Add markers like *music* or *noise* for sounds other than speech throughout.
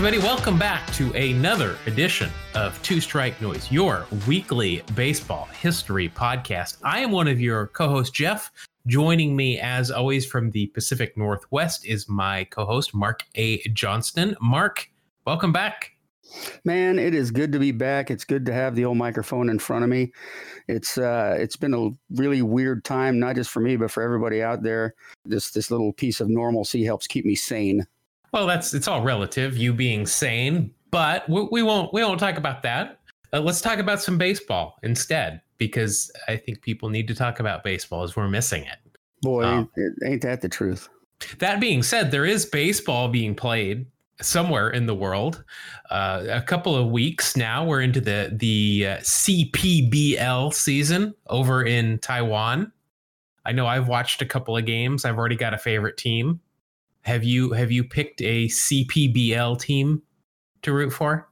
everybody. Welcome back to another edition of Two Strike Noise, your weekly baseball history podcast. I am one of your co hosts, Jeff. Joining me, as always, from the Pacific Northwest is my co host, Mark A. Johnston. Mark, welcome back. Man, it is good to be back. It's good to have the old microphone in front of me. It's uh, it's been a really weird time, not just for me, but for everybody out there. This this little piece of normalcy helps keep me sane. Well, that's it's all relative. You being sane, but we, we won't we won't talk about that. Uh, let's talk about some baseball instead, because I think people need to talk about baseball as we're missing it. Boy, um, ain't that the truth? That being said, there is baseball being played somewhere in the world. Uh, a couple of weeks now, we're into the the uh, CPBL season over in Taiwan. I know I've watched a couple of games. I've already got a favorite team. Have you have you picked a CPBL team to root for?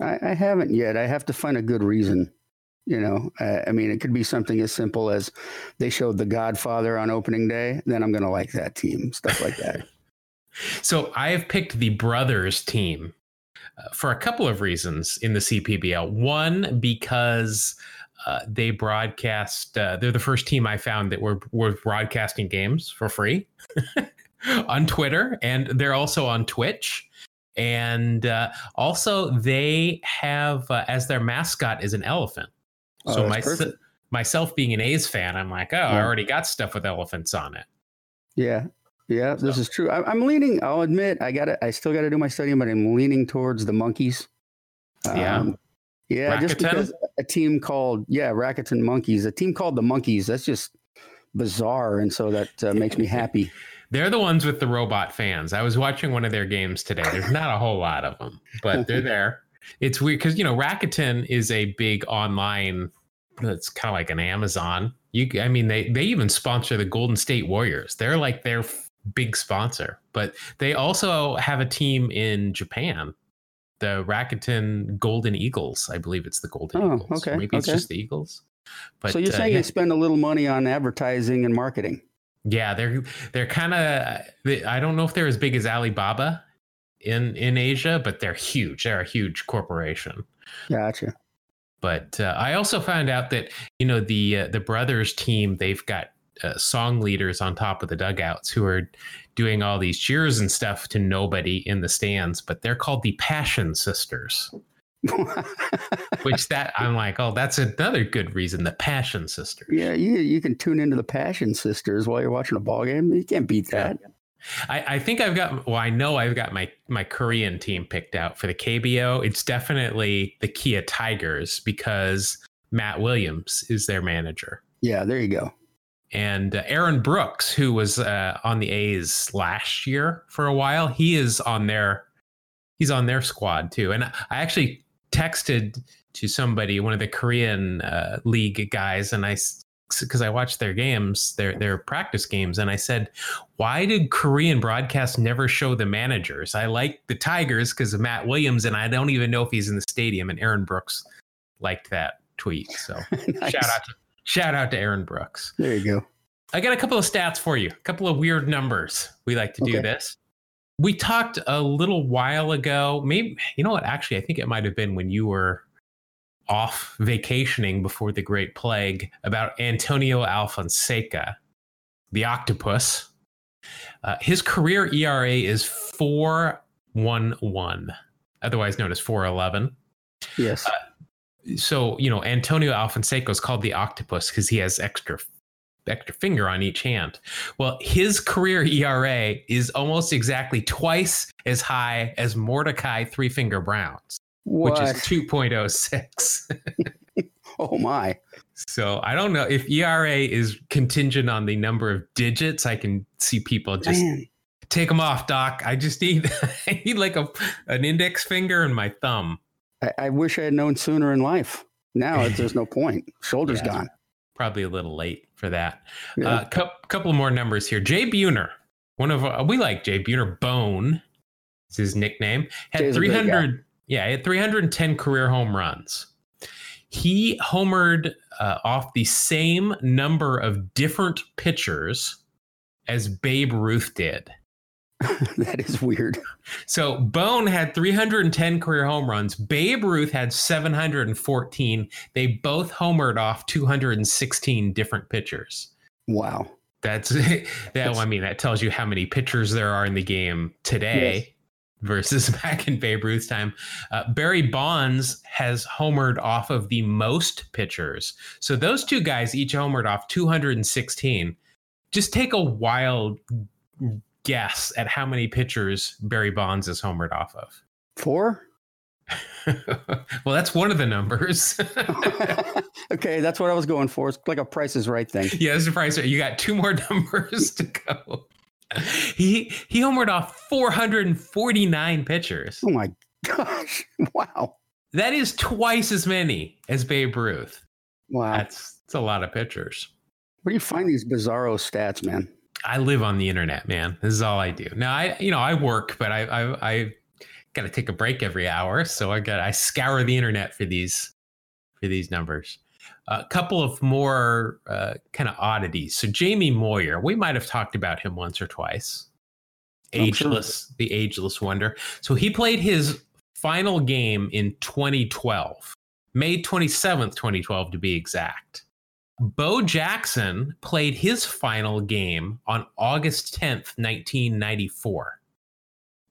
I, I haven't yet. I have to find a good reason. You know, uh, I mean, it could be something as simple as they showed The Godfather on opening day. Then I'm going to like that team. Stuff like that. *laughs* so I have picked the brothers team uh, for a couple of reasons in the CPBL. One because uh, they broadcast. Uh, they're the first team I found that were were broadcasting games for free. *laughs* on Twitter, and they're also on Twitch. And uh, also, they have uh, as their mascot is an elephant. Oh, so my, myself being an A's fan, I'm like, oh, yeah. I already got stuff with elephants on it. Yeah, yeah, this is true. I, am leaning. I'll admit, I got it. I still got to do my studying, but I'm leaning towards the monkeys. Um, yeah. Yeah, Rakuten? just because a team called yeah Rakuten Monkeys, a team called the Monkeys. That's just bizarre, and so that uh, makes me happy. *laughs* They're the ones with the robot fans. I was watching one of their games today. There's not a whole lot of them, but they're there. It's weird because you know Rakuten is a big online. It's kind of like an Amazon. You, I mean, they they even sponsor the Golden State Warriors. They're like their big sponsor, but they also have a team in Japan, the Rakuten Golden Eagles. I believe it's the Golden oh, Eagles. Okay, maybe it's just the Eagles. But, so you're saying uh, yeah. you spend a little money on advertising and marketing? Yeah, they're they're kind of. I don't know if they're as big as Alibaba in in Asia, but they're huge. They're a huge corporation. Gotcha. But uh, I also found out that you know the uh, the brothers team they've got uh, song leaders on top of the dugouts who are doing all these cheers and stuff to nobody in the stands, but they're called the Passion Sisters. *laughs* Which that I'm like, oh, that's another good reason. The Passion Sisters. Yeah, you you can tune into the Passion Sisters while you're watching a ball game. You can't beat that. Yeah. I, I think I've got. Well, I know I've got my my Korean team picked out for the KBO. It's definitely the Kia Tigers because Matt Williams is their manager. Yeah, there you go. And uh, Aaron Brooks, who was uh, on the A's last year for a while, he is on their he's on their squad too. And I actually texted to somebody, one of the Korean uh, league guys, and I because I watched their games, their their practice games, and I said, "Why did Korean broadcast never show the managers? I like the Tigers because of Matt Williams, and I don't even know if he's in the stadium." And Aaron Brooks liked that tweet, so *laughs* nice. shout out to shout out to Aaron Brooks. There you go. I got a couple of stats for you, a couple of weird numbers. We like to do this we talked a little while ago. Maybe you know what? Actually, I think it might have been when you were off vacationing before the Great Plague about Antonio Alfonseca, the octopus. Uh, his career ERA is four one one, otherwise known as four eleven. Yes. Uh, so you know Antonio Alfonseca is called the octopus because he has extra extra finger on each hand. Well, his career ERA is almost exactly twice as high as Mordecai Three Finger Brown's, what? which is 2.06. *laughs* oh my. So I don't know if ERA is contingent on the number of digits. I can see people just Man. take them off, Doc. I just need *laughs* I need like a an index finger and my thumb. I, I wish I had known sooner in life. Now there's no point. *laughs* Shoulder's yeah. gone probably a little late for that. A yeah. uh, cu- couple more numbers here. Jay Buhner, one of uh, we like Jay Buhner. Bone is his nickname. Had 300. Yeah, he had 310 career home runs. He homered uh, off the same number of different pitchers as Babe Ruth did. *laughs* that is weird. So Bone had 310 career home runs. Babe Ruth had 714. They both homered off 216 different pitchers. Wow. That's *laughs* that. That's, I mean, that tells you how many pitchers there are in the game today. Yes versus *laughs* back in Babe Ruth's time. Uh, Barry Bonds has homered off of the most pitchers. So those two guys each homered off 216. Just take a wild guess at how many pitchers Barry Bonds is homered off of. Four? *laughs* well, that's one of the numbers. *laughs* okay, that's what I was going for. It's like a Price is Right thing. Yeah, it's a Price. Right. You got two more *laughs* numbers to go. He he homered off 449 pitchers. Oh my gosh! Wow, that is twice as many as Babe Ruth. Wow, that's that's a lot of pitchers. Where do you find these bizarro stats, man? I live on the internet, man. This is all I do. Now I, you know, I work, but I, I, I got to take a break every hour, so I got I scour the internet for these, for these numbers. A couple of more uh, kind of oddities. So Jamie Moyer, we might have talked about him once or twice. Ageless, sure. the ageless wonder. So he played his final game in 2012, May 27th, 2012 to be exact. Bo Jackson played his final game on August 10th, 1994.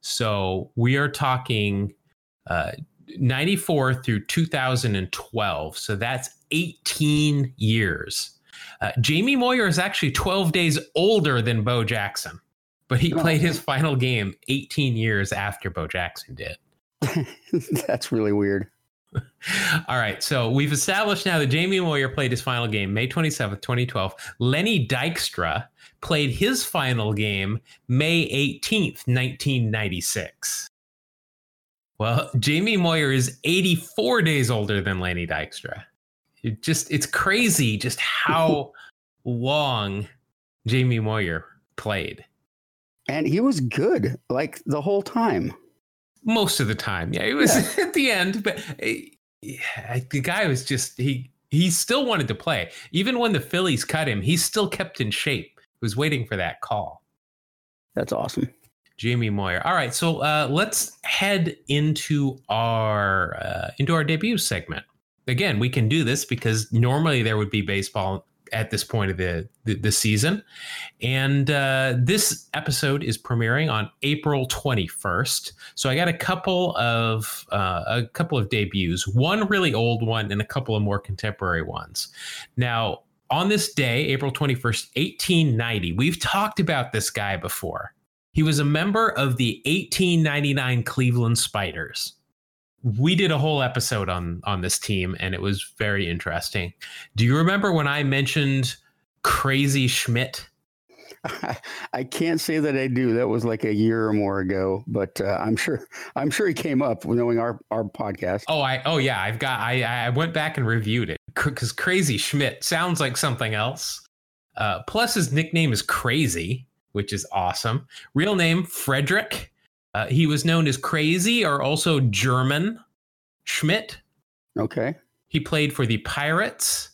So we are talking uh, 94 through 2012. So that's 18 years. Uh, Jamie Moyer is actually 12 days older than Bo Jackson, but he oh, played his final game 18 years after Bo Jackson did. *laughs* that's really weird. All right. So we've established now that Jamie Moyer played his final game May 27th, 2012. Lenny Dykstra played his final game May 18th, 1996. Well, Jamie Moyer is 84 days older than Lenny Dykstra. It just it's crazy just how *laughs* long Jamie Moyer played. And he was good like the whole time most of the time. Yeah, it was yeah. *laughs* at the end, but yeah, the guy was just he he still wanted to play. Even when the Phillies cut him, he still kept in shape. He was waiting for that call. That's awesome. Jamie Moyer. All right, so uh, let's head into our uh, into our debut segment. Again, we can do this because normally there would be baseball at this point of the the, the season. And uh, this episode is premiering on April 21st. So I got a couple of uh, a couple of debuts, one really old one and a couple of more contemporary ones. Now, on this day, April 21st, 1890, we've talked about this guy before. He was a member of the 1899 Cleveland Spiders we did a whole episode on on this team and it was very interesting. Do you remember when I mentioned Crazy Schmidt? *laughs* I, can't say that I do. That was like a year or more ago, but uh, I'm sure I'm sure he came up knowing our our podcast. Oh, I oh yeah, I've got I I went back and reviewed it because Crazy Schmidt sounds like something else. Uh, plus, his nickname is Crazy, which is awesome. Real name Frederick uh, he was known as Crazy or also German Schmidt. Okay. He played for the Pirates.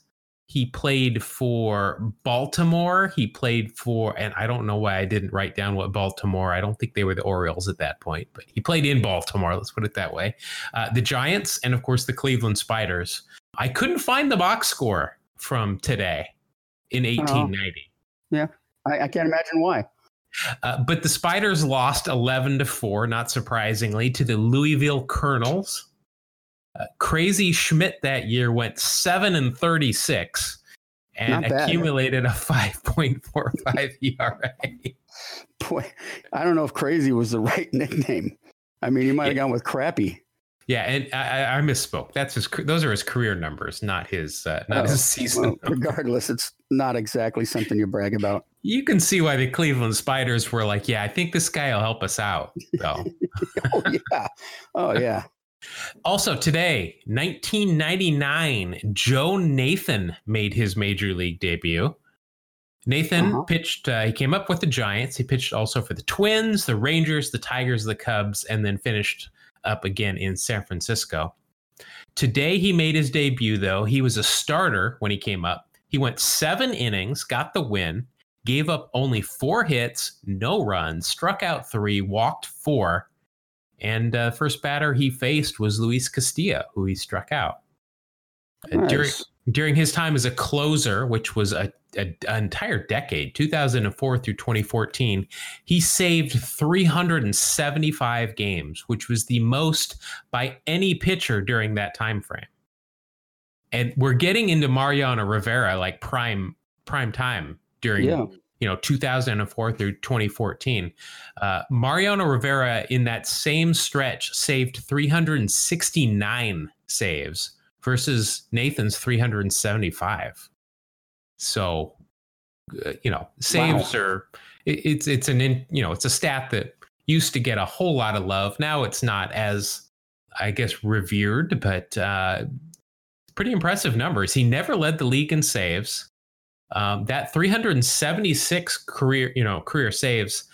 He played for Baltimore. He played for, and I don't know why I didn't write down what Baltimore. I don't think they were the Orioles at that point, but he played in Baltimore. Let's put it that way. Uh, the Giants, and of course the Cleveland Spiders. I couldn't find the box score from today in 1890. Yeah, I, I can't imagine why. Uh, but the Spiders lost 11 to 4, not surprisingly, to the Louisville Colonels. Uh, Crazy Schmidt that year went 7 and 36 and accumulated a *laughs* 5.45 ERA. Boy, I don't know if Crazy was the right *laughs* nickname. I mean, he might have gone with Crappy. Yeah, and I, I, misspoke. That's his. Those are his career numbers, not his. Uh, not oh, his season. Well, regardless, it's not exactly something you brag about. You can see why the Cleveland Spiders were like, "Yeah, I think this guy will help us out." Though. *laughs* oh yeah, oh yeah. Also today, 1999, Joe Nathan made his major league debut. Nathan uh-huh. pitched. Uh, he came up with the Giants. He pitched also for the Twins, the Rangers, the Tigers, the Cubs, and then finished up again in San Francisco. Today, he made his debut, though. He was a starter when he came up. He went seven innings, got the win, gave up only four hits, no runs, struck out three, walked four. And uh, first batter he faced was Luis Castillo, who he struck out. Nice. During during his time as a closer, which was a, a, an entire decade, 2004 through 2014, he saved 375 games, which was the most by any pitcher during that time frame. And we're getting into Mariano Rivera like prime prime time during yeah. you know 2004 through 2014. Uh, Mariano Rivera in that same stretch saved 369 saves versus Nathan's 375. So, uh, you know, saves wow. are it, it's it's an in, you know it's a stat that used to get a whole lot of love. Now it's not as I guess revered, but uh, pretty impressive numbers. He never led the league in saves. Um, that 376 career you know career saves,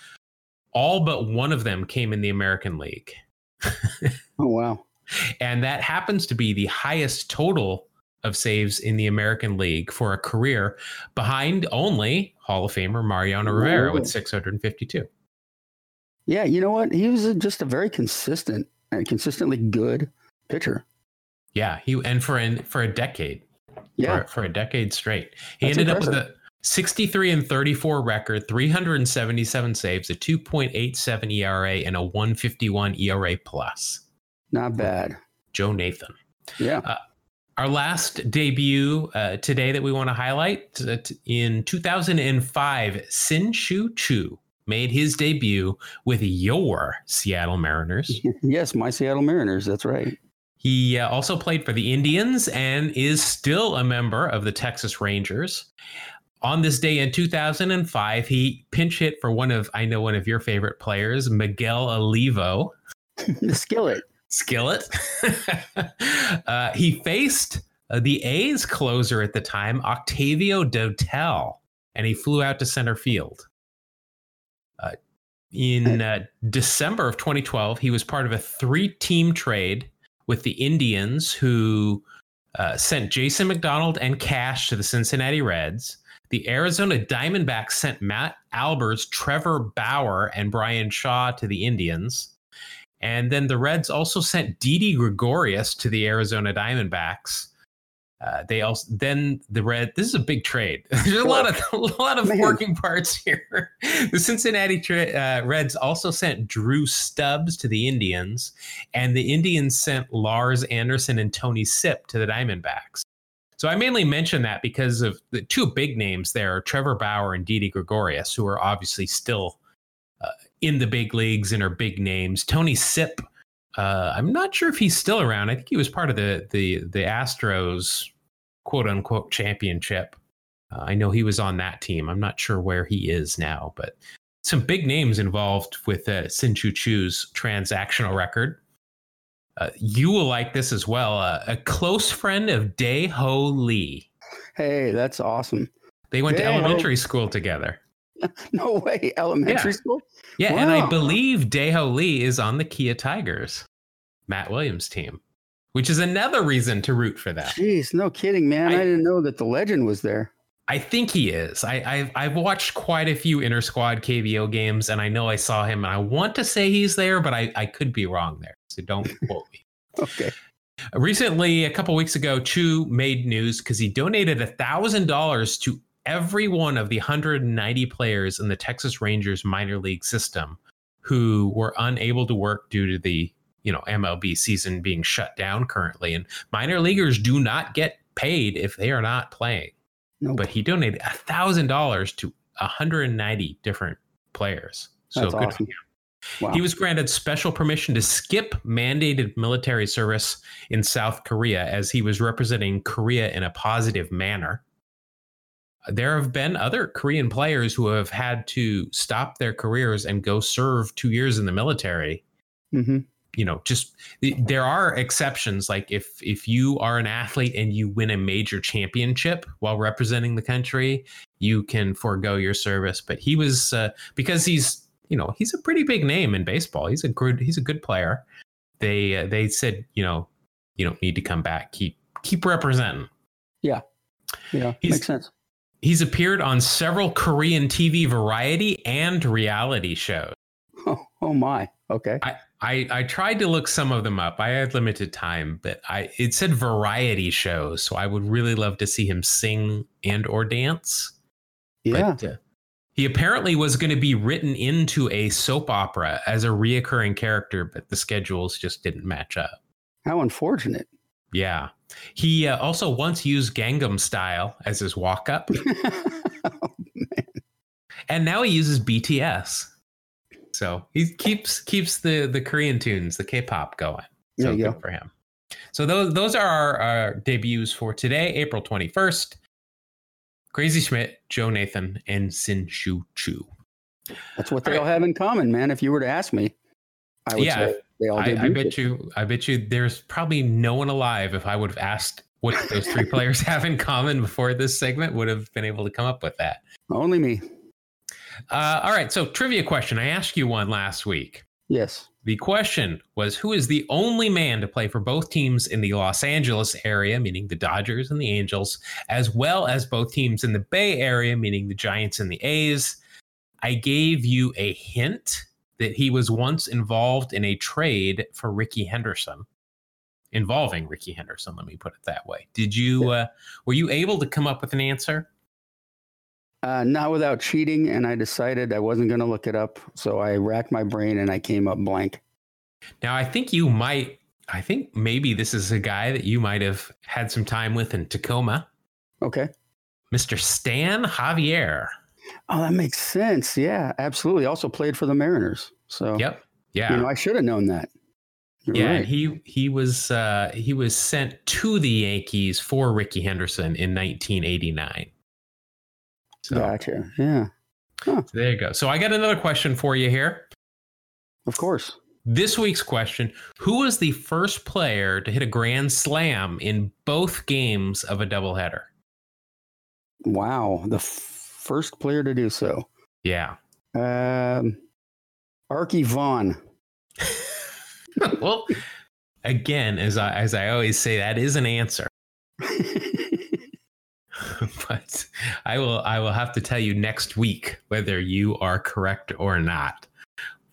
all but one of them came in the American League. *laughs* oh wow! And that happens to be the highest total of saves in the American League for a career behind only Hall of Famer Mariano Rivera with 652. Yeah, you know what? He was just a very consistent and consistently good pitcher. Yeah, he and for an, for a decade. Yeah, for, for a decade straight. He That's ended impressive. up with a 63 and 34 record, 377 saves, a 2.87 ERA and a 151 ERA plus. Not bad. Joe Nathan. Yeah. Uh, our last debut uh, today that we want to highlight uh, in 2005, Shin-Soo Choo made his debut with your Seattle Mariners. *laughs* yes, my Seattle Mariners. That's right. He uh, also played for the Indians and is still a member of the Texas Rangers. On this day in 2005, he pinch hit for one of, I know, one of your favorite players, Miguel Olivo. *laughs* the skillet. Skillet. *laughs* uh, he faced uh, the A's closer at the time, Octavio Dotel, and he flew out to center field. Uh, in uh, December of 2012, he was part of a three team trade with the Indians, who uh, sent Jason McDonald and cash to the Cincinnati Reds. The Arizona Diamondbacks sent Matt Albers, Trevor Bauer, and Bryan Shaw to the Indians. And then the Reds also sent Didi Gregorius to the Arizona Diamondbacks. Uh, they also then the red. This is a big trade. *laughs* There's a lot of *laughs* a lot of Man. working parts here. *laughs* The Cincinnati tra- uh, Reds also sent Drew Stubbs to the Indians, and the Indians sent Lars Anderson and Tony Sipp to the Diamondbacks. So I mainly mention that because of the two big names there, Trevor Bauer and Didi Gregorius, who are obviously still in the big leagues and are big names. Tony Sipp, uh, I'm not sure if he's still around. I think he was part of the the the Astros quote unquote championship. Uh, I know he was on that team. I'm not sure where he is now, but some big names involved with uh, Shin-Soo Choo's transactional record. Uh, you will like this as well. Uh, a close friend of Dae-Ho Lee. Hey, that's awesome. They went Day-Ho. to elementary school together. *laughs* no way. Elementary yeah. school? Yeah, wow. and I believe Dae-Ho Lee is on the Kia Tigers, Matt Williams team, which is another reason to root for them. Jeez, no kidding, man. I, I didn't know that the legend was there. I think he is. I, I've, I've watched quite a few inter squad KBO games, and I know I saw him, and I want to say he's there, but I, I could be wrong there. So don't *laughs* quote me. okay. Recently, a couple weeks ago, Choo made news because he donated a thousand dollars to every one of the 190 players in the Texas Rangers minor league system who were unable to work due to the you know MLB season being shut down currently and minor leaguers do not get paid if they are not playing nope. but he donated a thousand dollars to 190 different players so That's good awesome. Wow. He was granted special permission to skip mandated military service in South Korea as he was representing Korea in a positive manner there have been other Korean players who have had to stop their careers and go serve two years in the military. Mm-hmm. You know, just there are exceptions. Like if if you are an athlete and you win a major championship while representing the country, you can forego your service. But he was uh, because he's you know he's a pretty big name in baseball. He's a good he's a good player. They uh, they said you know you don't need to come back. Keep keep representing. Yeah, yeah, he's, makes sense He's appeared on several Korean TV variety and reality shows. *laughs* Oh, oh my. Okay. I, I, I tried to look some of them up. I had limited time, but I it said variety shows, so I would really love to see him sing and or dance. Yeah. But, uh, he apparently was going to be written into a soap opera as a reoccurring character, but the schedules just didn't match up. How unfortunate. Yeah. He uh, also once used Gangnam Style as his walk up. *laughs* oh, and now he uses BTS. So he keeps keeps the the Korean tunes, the K-pop going. So good go. for him. So those those are our, our debuts for today, April 21st. Crazy Schmidt, Joe Nathan, and Sin Shu Chu. That's what they all, all have in common, man. If you were to ask me, I would yeah, say they all I, I bet you. I bet you. There's probably no one alive. If I would have asked what those three *laughs* players have in common before this segment, would have been able to come up with that. Only me. Uh, all right. So, trivia question. I asked you one last week. Yes. The question was Who is the only man to play for both teams in the Los Angeles area, meaning the Dodgers and the Angels, as well as both teams in the Bay Area, meaning the Giants and the A's? I gave you a hint that he was once involved in a trade for Rickey Henderson, involving Rickey Henderson. Let me put it that way. Did you, uh, were you able to come up with an answer? Uh, not without cheating, and I decided I wasn't going to look it up. So I racked my brain and I came up blank. Now, I think you might, I think maybe this is a guy that you might have had some time with in Tacoma. Okay. Mr. Stan Javier. Oh, that makes sense. Yeah, absolutely. Also played for the Mariners. So, yep. Yeah. You know, I should have known that. You're yeah, right. he he was uh, he was sent to the Yankees for Rickey Henderson in 1989. So, gotcha. Yeah. Huh. So there you go. So I got another question for you here. Of course. This week's question Who was the first player to hit a grand slam in both games of a doubleheader? Wow. The f- first player to do so. Yeah. Um, Arky Vaughan. *laughs* well, again, as I, as I always say, that is an answer. *laughs* but I will I will have to tell you next week whether you are correct or not.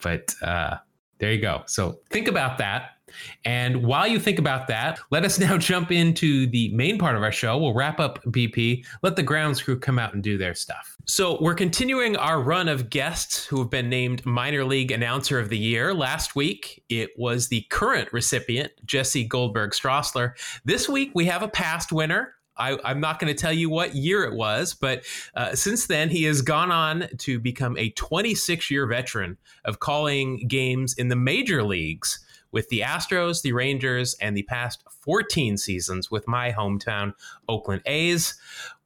But uh, there you go. So think about that. And while you think about that, let us *laughs* now jump into the main part of our show. We'll wrap up BP, let the grounds crew come out and do their stuff. So, we're continuing our run of guests who have been named Minor League Announcer of the Year. Last week, it was the current recipient, Jesse Goldberg Strassler. This week, we have a past winner, I, am not going to tell you what year it was, but uh, since then, he has gone on to become a 26 year veteran of calling games in the major leagues with the Astros, the Rangers, and the past 14 seasons with my hometown, Oakland A's.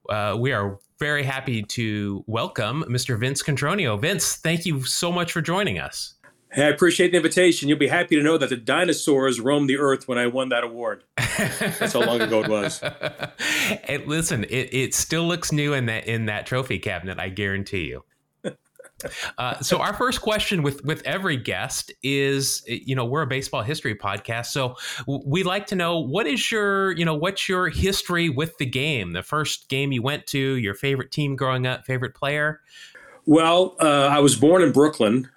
Uh, we are very happy to welcome Mr. Vince Cotroneo. Vince, thank you so much for joining us. Hey, I appreciate the invitation. You'll be happy to know that the dinosaurs roamed the earth when I won that award. That's how long ago it was. *laughs* and listen, it, it still looks new in that in that trophy cabinet. I guarantee you. Uh, so our first question with with every guest is, you know, we're a baseball history podcast, so we like to know what is your, you know, what's your history with the game? The first game you went to, your favorite team growing up, favorite player. Well, uh, I was born in Brooklyn,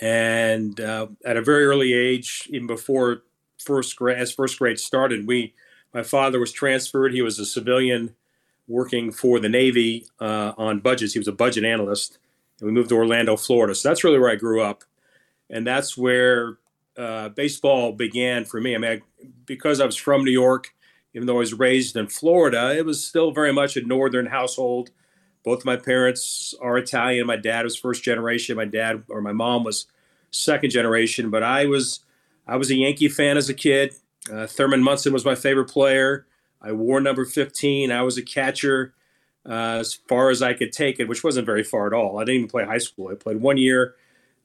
and uh, at a very early age, even before first grade, as first grade started, we, my father was transferred. He was a civilian working for the Navy uh, on budgets. He was a budget analyst, and we moved to Orlando, Florida. So that's really where I grew up, and that's where uh, baseball began for me. I mean, I, because I was from New York, even though I was raised in Florida, it was still very much a northern household both my parents are Italian. My dad was first generation. My dad or my mom was second generation. But I was I was a Yankee fan as a kid. Uh, Thurman Munson was my favorite player. I wore number 15. I was a catcher uh, as far as I could take it, which wasn't very far at all. I didn't even play high school. I played one year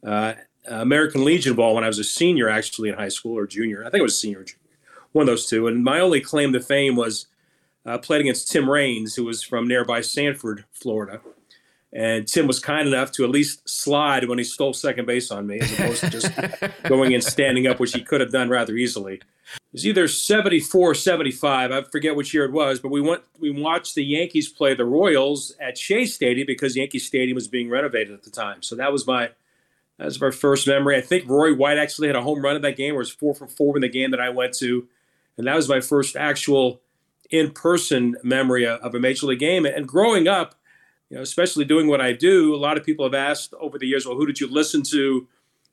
uh, American Legion ball when I was a senior, actually in high school or junior. I think it was senior, junior, one of those two. And my only claim to fame was uh, played against Tim Raines, who was from nearby Sanford, Florida. And Tim was kind enough to at least slide when he stole second base on me, as opposed to just *laughs* going and standing up, which he could have done rather easily. Was either 74 75 i forget which year it was but we went we watched the yankees play the royals at shea stadium because yankee stadium was being renovated at the time. So that was my that was my first memory. I think roy white actually had a home run in that game it was four for four in the game that i went to. And that was my first actual in-person memory of a major league game. And growing up you know especially doing what i do a lot of people have asked over the years well who did you listen to? You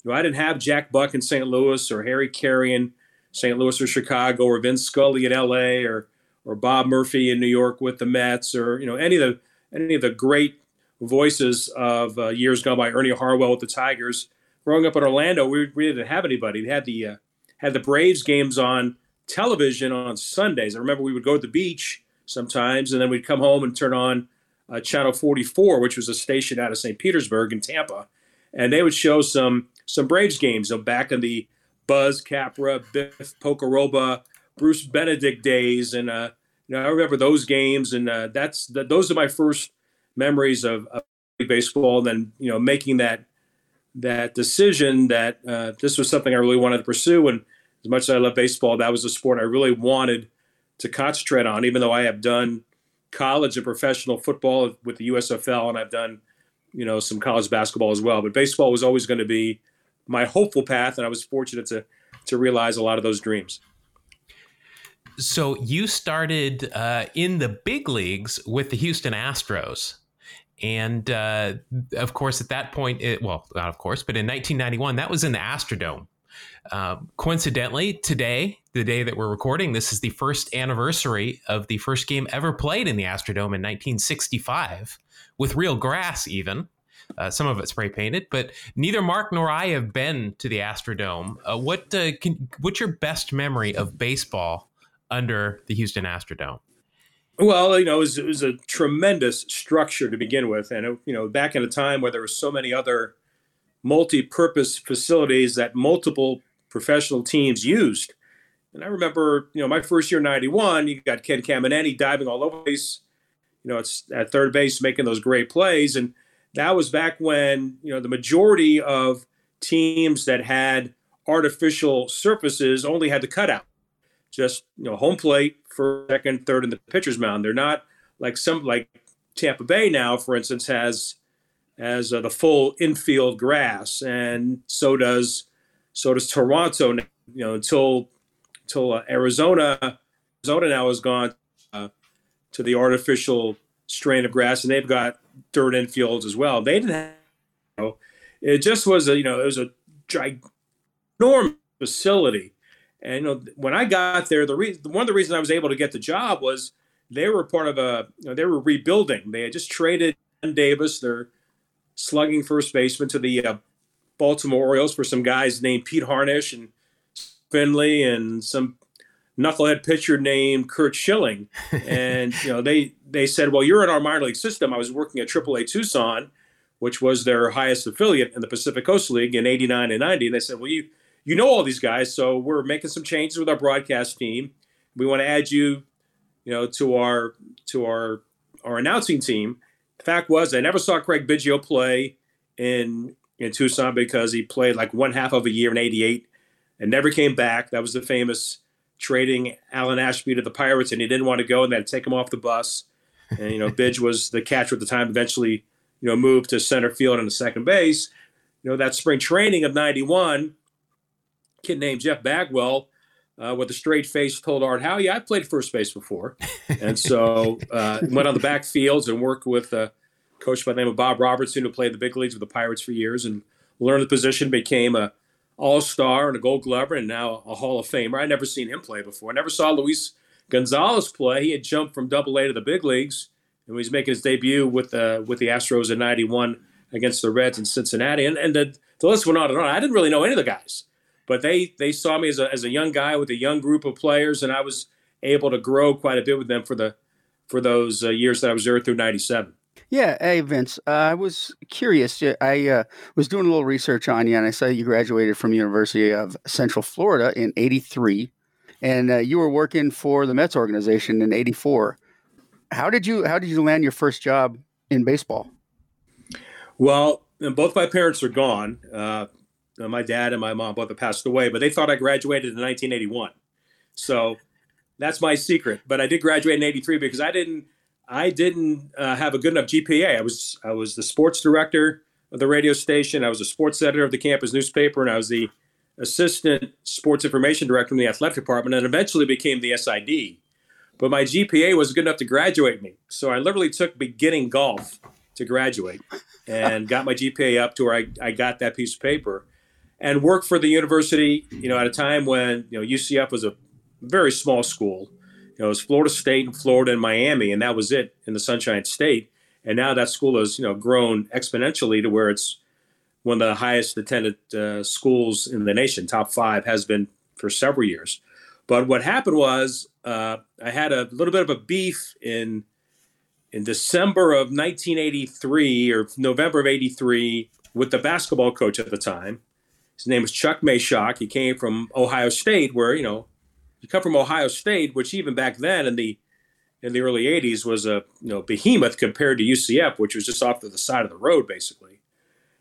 know, i didn't have jack buck in st louis or harry caray in st louis or chicago or vince scully in la or or bob murphy in new york with the mets or you know any of the any of the great voices of uh, years gone by ernie harwell with the tigers growing up in orlando we, we didn't have anybody we had the uh, had the braves games on television on Sundays. I remember we would go to the beach sometimes, and then we'd come home and turn on uh, Channel 44, which was a station out of St. Petersburg in Tampa, and they would show some some Braves games. So back in the Buzz Capra, Biff Pocoroba, Bruce Benedict days, and uh, you know I remember those games, and uh, that's that, those are my first memories of, of baseball. And then you know making that that decision that uh, this was something I really wanted to pursue and as much as I love baseball, that was a sport I really wanted to concentrate on, even though I have done college and professional football with the USFL and I've done, you know, some college basketball as well. But baseball was always going to be my hopeful path, and I was fortunate to to realize a lot of those dreams. So you started uh, in the big leagues with the Houston Astros. And uh, of course, at that point, it, well, not of course, but in 1991, that was in the Astrodome. Uh, coincidentally, today, the day that we're recording, this is the first anniversary of the first game ever played in the Astrodome in 1965, with real grass, even. Uh, some of it spray painted, but neither Mark nor I have been to the Astrodome. Uh, what uh, can, what's your best memory of baseball under the Houston Astrodome? Well, you know, it was, it was, a tremendous structure to begin with, and you know, back in a time where there were so many other multi-purpose facilities that multiple professional teams used. And I remember, you know, my first year '91, you got Ken Caminiti diving all over the place. You know, it's at third base making those great plays, and that was back when you know the majority of teams that had artificial surfaces only had the cutout, just you know, home plate, for second, third, and the pitcher's mound. They're not like some like Tampa Bay now, for instance, has as uh, the full infield grass, and so does so does Toronto. Now, You know, until until uh, Arizona, Arizona now has gone uh, to the artificial strain of grass, and they've got dirt infields as well. They didn't have. You know, it just was a you know it was a ginormous facility, and you know when I got there, the reason one of the reasons I was able to get the job was they were part of a you know, they were rebuilding. They had just traded Davis, their slugging first baseman to the uh, Baltimore Orioles for some guys named Pete Harnisch and Finley and some knucklehead pitcher named Curt Schilling. *laughs* And you know they they said, well, you're in our minor league system. I was working at AAA Tucson, which was their highest affiliate in the Pacific Coast League in '89 and '90. And they said, well, you you know all these guys, so we're making some changes with our broadcast team. We want to add you, you know, to our to our our announcing team. The fact was, I never saw Craig Biggio play in in Tucson because he played like one half of a year in '88 and never came back. That was the famous trading Alan Ashby to the Pirates, and he didn't want to go, and they had to take him off the bus. And you know, *laughs* Bidge was the catcher at the time. Eventually, you know, moved to center field and to second base. You know, that spring training of '91, kid named Jeff Bagwell uh, with a straight face told Art Howe, "Yeah, I played first base before," and so *laughs* uh, went on the back fields and worked with a coach by the name of Bob Robertson, who played the big leagues with the Pirates for years and learned the position, became a All Star and a Gold Glover, and now a Hall of Famer. I never seen him play before. I never saw Luis Gonzalez play. He had jumped from Double A to the big leagues, and he was making his debut with the with the Astros in '91 against the Reds in Cincinnati. And, and the, the list went on and on. I didn't really know any of the guys but they they saw me as a, as a young guy with a young group of players, and I was able to grow quite a bit with them for the for those uh, years that I was there through '97. Yeah, hey Vince, uh, I was curious. I uh, was doing a little research on you, and I saw you graduated from University of Central Florida in '83, and uh, you were working for the Mets organization in '84. How did you How did you land your first job in baseball? Well, both my parents are gone. Uh, uh, my dad and my mom both have passed away, but they thought I graduated in 1981. So that's my secret. But I did graduate in '83 because I didn't I didn't uh, have a good enough GPA. I was I was the sports director of the radio station. I was a sports editor of the campus newspaper, and I was the assistant sports information director in the athletic department, and eventually became the SID. But my GPA was good enough to graduate me, so I literally took beginning golf to graduate, and got my GPA up to where I, I got that piece of paper, and worked for the university. You know, at a time when you know UCF was a very small school. You know, it was Florida State and Florida and Miami, and that was it in the Sunshine State. And now that school has you know grown exponentially to where it's one of the highest attended uh, schools in the nation, top five, has been for several years. But what happened was uh, I had a little bit of a beef in in December of 1983 or November of 83 with the basketball coach at the time. His name was Chuck Mayshock. He came from Ohio State, where you know you come from Ohio State, which even back then in the in the early 80s was a you know behemoth compared to UCF, which was just off to the side of the road basically.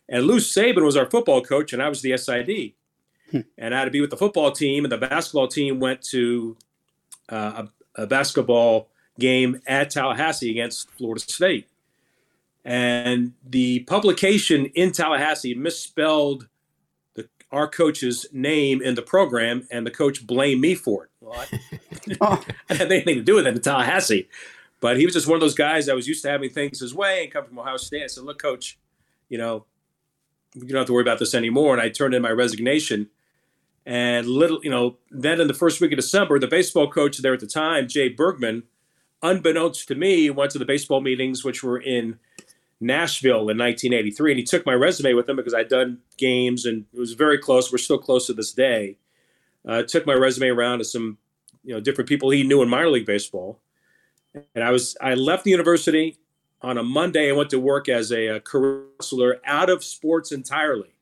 And Lou Saban was our football coach, and I was the SID. Hmm. And I had to be with the football team, and the basketball team went to uh, a, a basketball game at Tallahassee against Florida State. And the publication in Tallahassee misspelled our coach's name in the program, and the coach blamed me for it. Well, I, *laughs* oh. I didn't have anything to do with it in Tallahassee, but he was just one of those guys that was used to having things his way and come from Ohio State. I said, "Look, coach, you know, you don't have to worry about this anymore." And I turned in my resignation. And little, you know, then in the first week of December, the baseball coach there at the time, Jay Bergman, unbeknownst to me, went to the baseball meetings, which were in Nashville in 1983, and he took my resume with him because I'd done games and it was very close. We're still close to this day. Uh, took my resume around to some, you know, different people he knew in minor league baseball, and I was I left the university on a Monday. I went to work as a, a counselor out of sports entirely,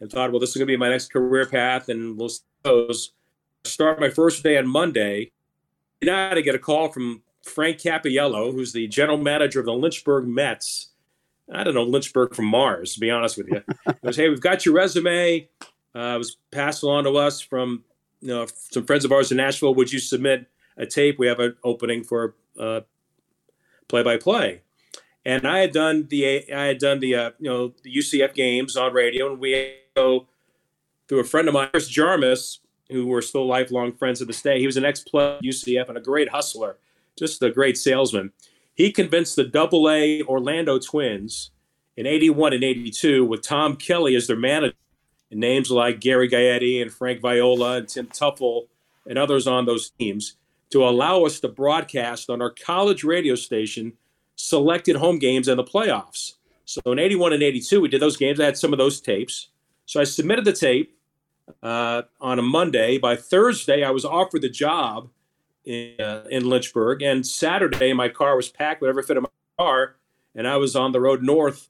and thought, well, this is going to be my next career path, and we'll suppose start my first day on Monday. And I had to get a call from Frank Cappiello, who's the general manager of the Lynchburg Mets I don't know, Lynchburg from Mars, to be honest with you. It was, hey, we've got your resume. Uh, it was passed along to us from you know some friends of ours in Nashville. Would you submit a tape? We have an opening for play by play. And I had done the I had done the uh, you know the UCF games on radio, and we go through a friend of mine, Chris Jarmus, who we're still lifelong friends to this day. He was an ex-player UCF and a great hustler, just a great salesman. He convinced the Double A Orlando Twins in 81 and 82 with Tom Kelly as their manager, and names like Gary Gaetti and Frank Viola and Tim Teufel and others on those teams to allow us to broadcast on our college radio station selected home games in the playoffs. So in 81 and 82, we did those games. I had some of those tapes. So I submitted the tape uh, on a Monday. By Thursday, I was offered the job in, uh, in Lynchburg. And Saturday, my car was packed, whatever fit in my car, and I was on the road north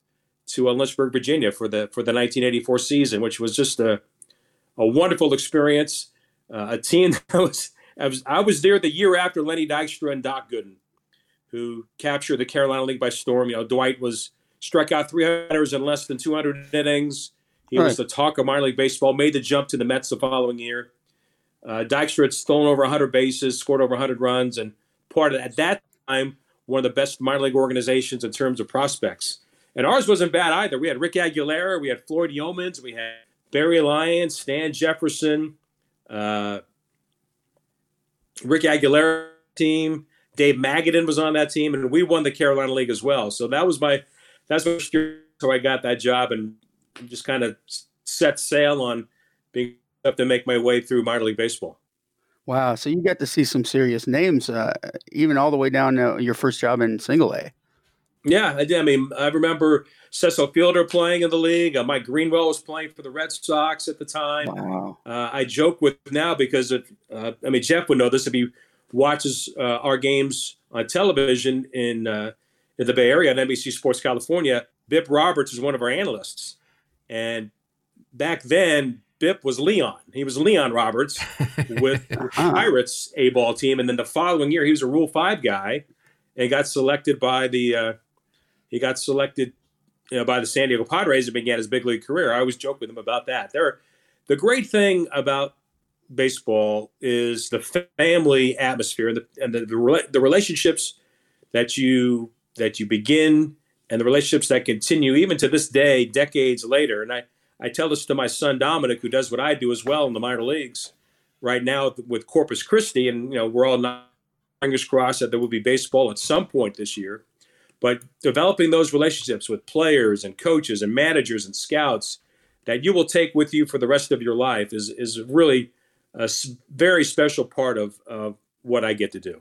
to uh, Lynchburg, Virginia for the for the 1984 season, which was just a a wonderful experience. Uh, a team *laughs* that was I was I was there the year after Lenny Dykstra and Doc Gooden, who captured the Carolina League by storm. You know, Dwight was struck out 300 in less than 200 innings. He right. was the talk of minor league baseball. Made the jump to the Mets the following year. Uh, Dykstra had stolen over 100 bases, scored over 100 runs, and part of at that time one of the best minor league organizations in terms of prospects. And ours wasn't bad either. We had Rick Aguilera, we had Floyd Youmans, we had Barry Lyons, Stan Jefferson, uh, Rick Aguilera team. Dave Magadan was on that team, and we won the Carolina League as well. So that was my that's so I got that job and just kind of set sail on being have to make my way through minor league baseball. Wow! So you got to see some serious names, uh, even all the way down to your first job in Single A. Yeah, I did. I mean, I remember Cecil Fielder playing in the league. Uh, Mike Greenwell was playing for the Red Sox at the time. Wow. Uh, I joke with now because of, uh, I mean Jeff would know this if he watches uh, our games on television in uh, in the Bay Area on NBC Sports California. Bip Roberts is one of our analysts, and back then Bip was Leon. He was Leon Roberts *laughs* with uh-huh. Pirates A ball team, and then the following year he was a Rule Five guy, and got selected by the uh, he got selected you know, by the San Diego Padres and began his big league career. I always joke with him about that. There, the great thing about baseball is the family atmosphere and the and the, the, the relationships that you that you begin and the relationships that continue even to this day, decades later. And I, I tell this to my son Dominic, who does what I do as well in the minor leagues right now with Corpus Christi, and you know we're all not fingers crossed that there will be baseball at some point this year. But developing those relationships with players and coaches and managers and scouts that you will take with you for the rest of your life is is really a very special part of, of what I get to do.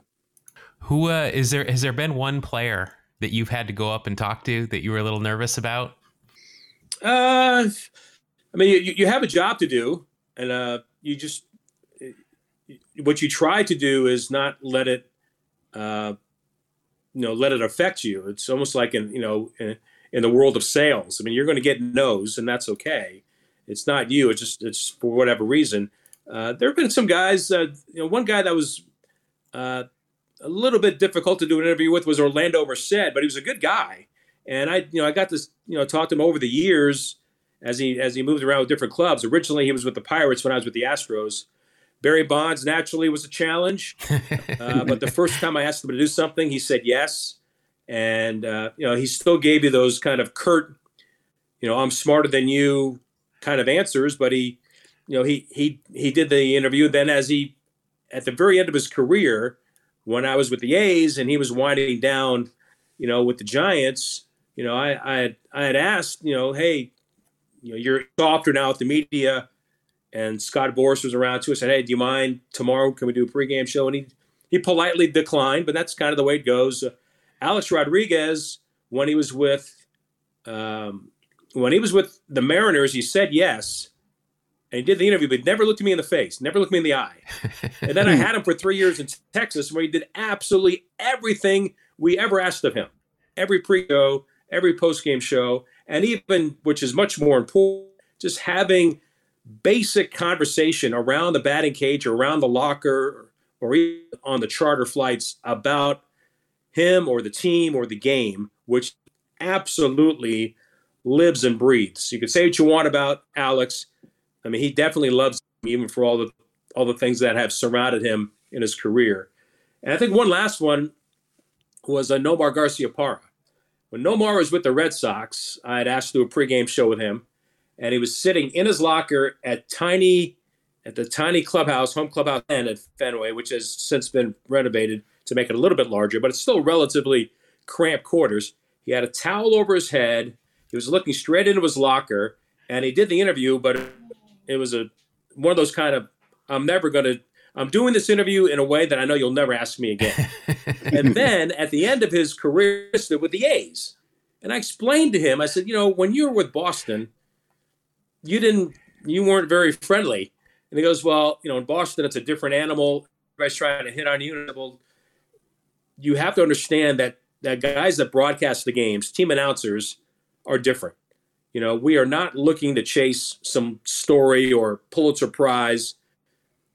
Who uh, is there? Has there been one player that you've had to go up and talk to that you were a little nervous about? Uh, I mean, you, you have a job to do, and uh, you just what you try to do is not let it, uh, you know, let it affect you. It's almost like in you know in, in the world of sales. I mean, you're going to get no's, and that's okay. It's not you. It's just it's for whatever reason. Uh, there have been some guys. Uh, you know, one guy that was uh, a little bit difficult to do an interview with was Orlando Merced, but he was a good guy. And I, you know, I got this you know, talked to him over the years as he as he moved around with different clubs. Originally, he was with the Pirates when I was with the Astros. Barry Bonds naturally was a challenge, *laughs* uh, but the first time I asked him to do something, he said yes, and uh, you know, he still gave you those kind of curt, you know, I'm smarter than you kind of answers, but he, you know, he he he did the interview. Then, as he at the very end of his career when I was with the A's and he was winding down, you know, with the Giants, you know, I I had, I had asked, you know, hey, you know, you're softer now with the media, and Scott Boras was around too. I said, hey, do you mind tomorrow? Can we do a pregame show? And he he politely declined, but that's kind of the way it goes. Uh, Alex Rodriguez, when he was with um, when he was with the Mariners, he said yes and he did the interview, but never looked me in the face, never looked me in the eye. and then I had him for three years in Texas, where he did absolutely everything we ever asked of him, every pre-show, every post-game show, and even, which is much more important, just having basic conversation around the batting cage, or around the locker, or even on the charter flights about him or the team or the game, which absolutely lives and breathes. You can say what you want about Alex I mean, he definitely loves him, even for all the all the things that have surrounded him in his career. And I think one last one was uh, Nomar Garciaparra. When Nomar was with the Red Sox, I had asked to do a pregame show with him, and he was sitting in his locker at tiny at the tiny clubhouse, home clubhouse and at Fenway, which has since been renovated to make it a little bit larger, but it's still relatively cramped quarters. He had a towel over his head. He was looking straight into his locker, and he did the interview, but it was a one of those kind of I'm never going to I'm doing this interview in a way that I know you'll never ask me again. *laughs* and then at the end of his career with the A's. And I explained to him, I said, you know, when you were with Boston, you didn't you weren't very friendly. And he goes, Well, you know, in Boston it's a different animal. Everybody's trying to hit on you. Well, you have to understand that that guys that broadcast the games, team announcers, are different. You know, we are not looking to chase some story or Pulitzer Prize.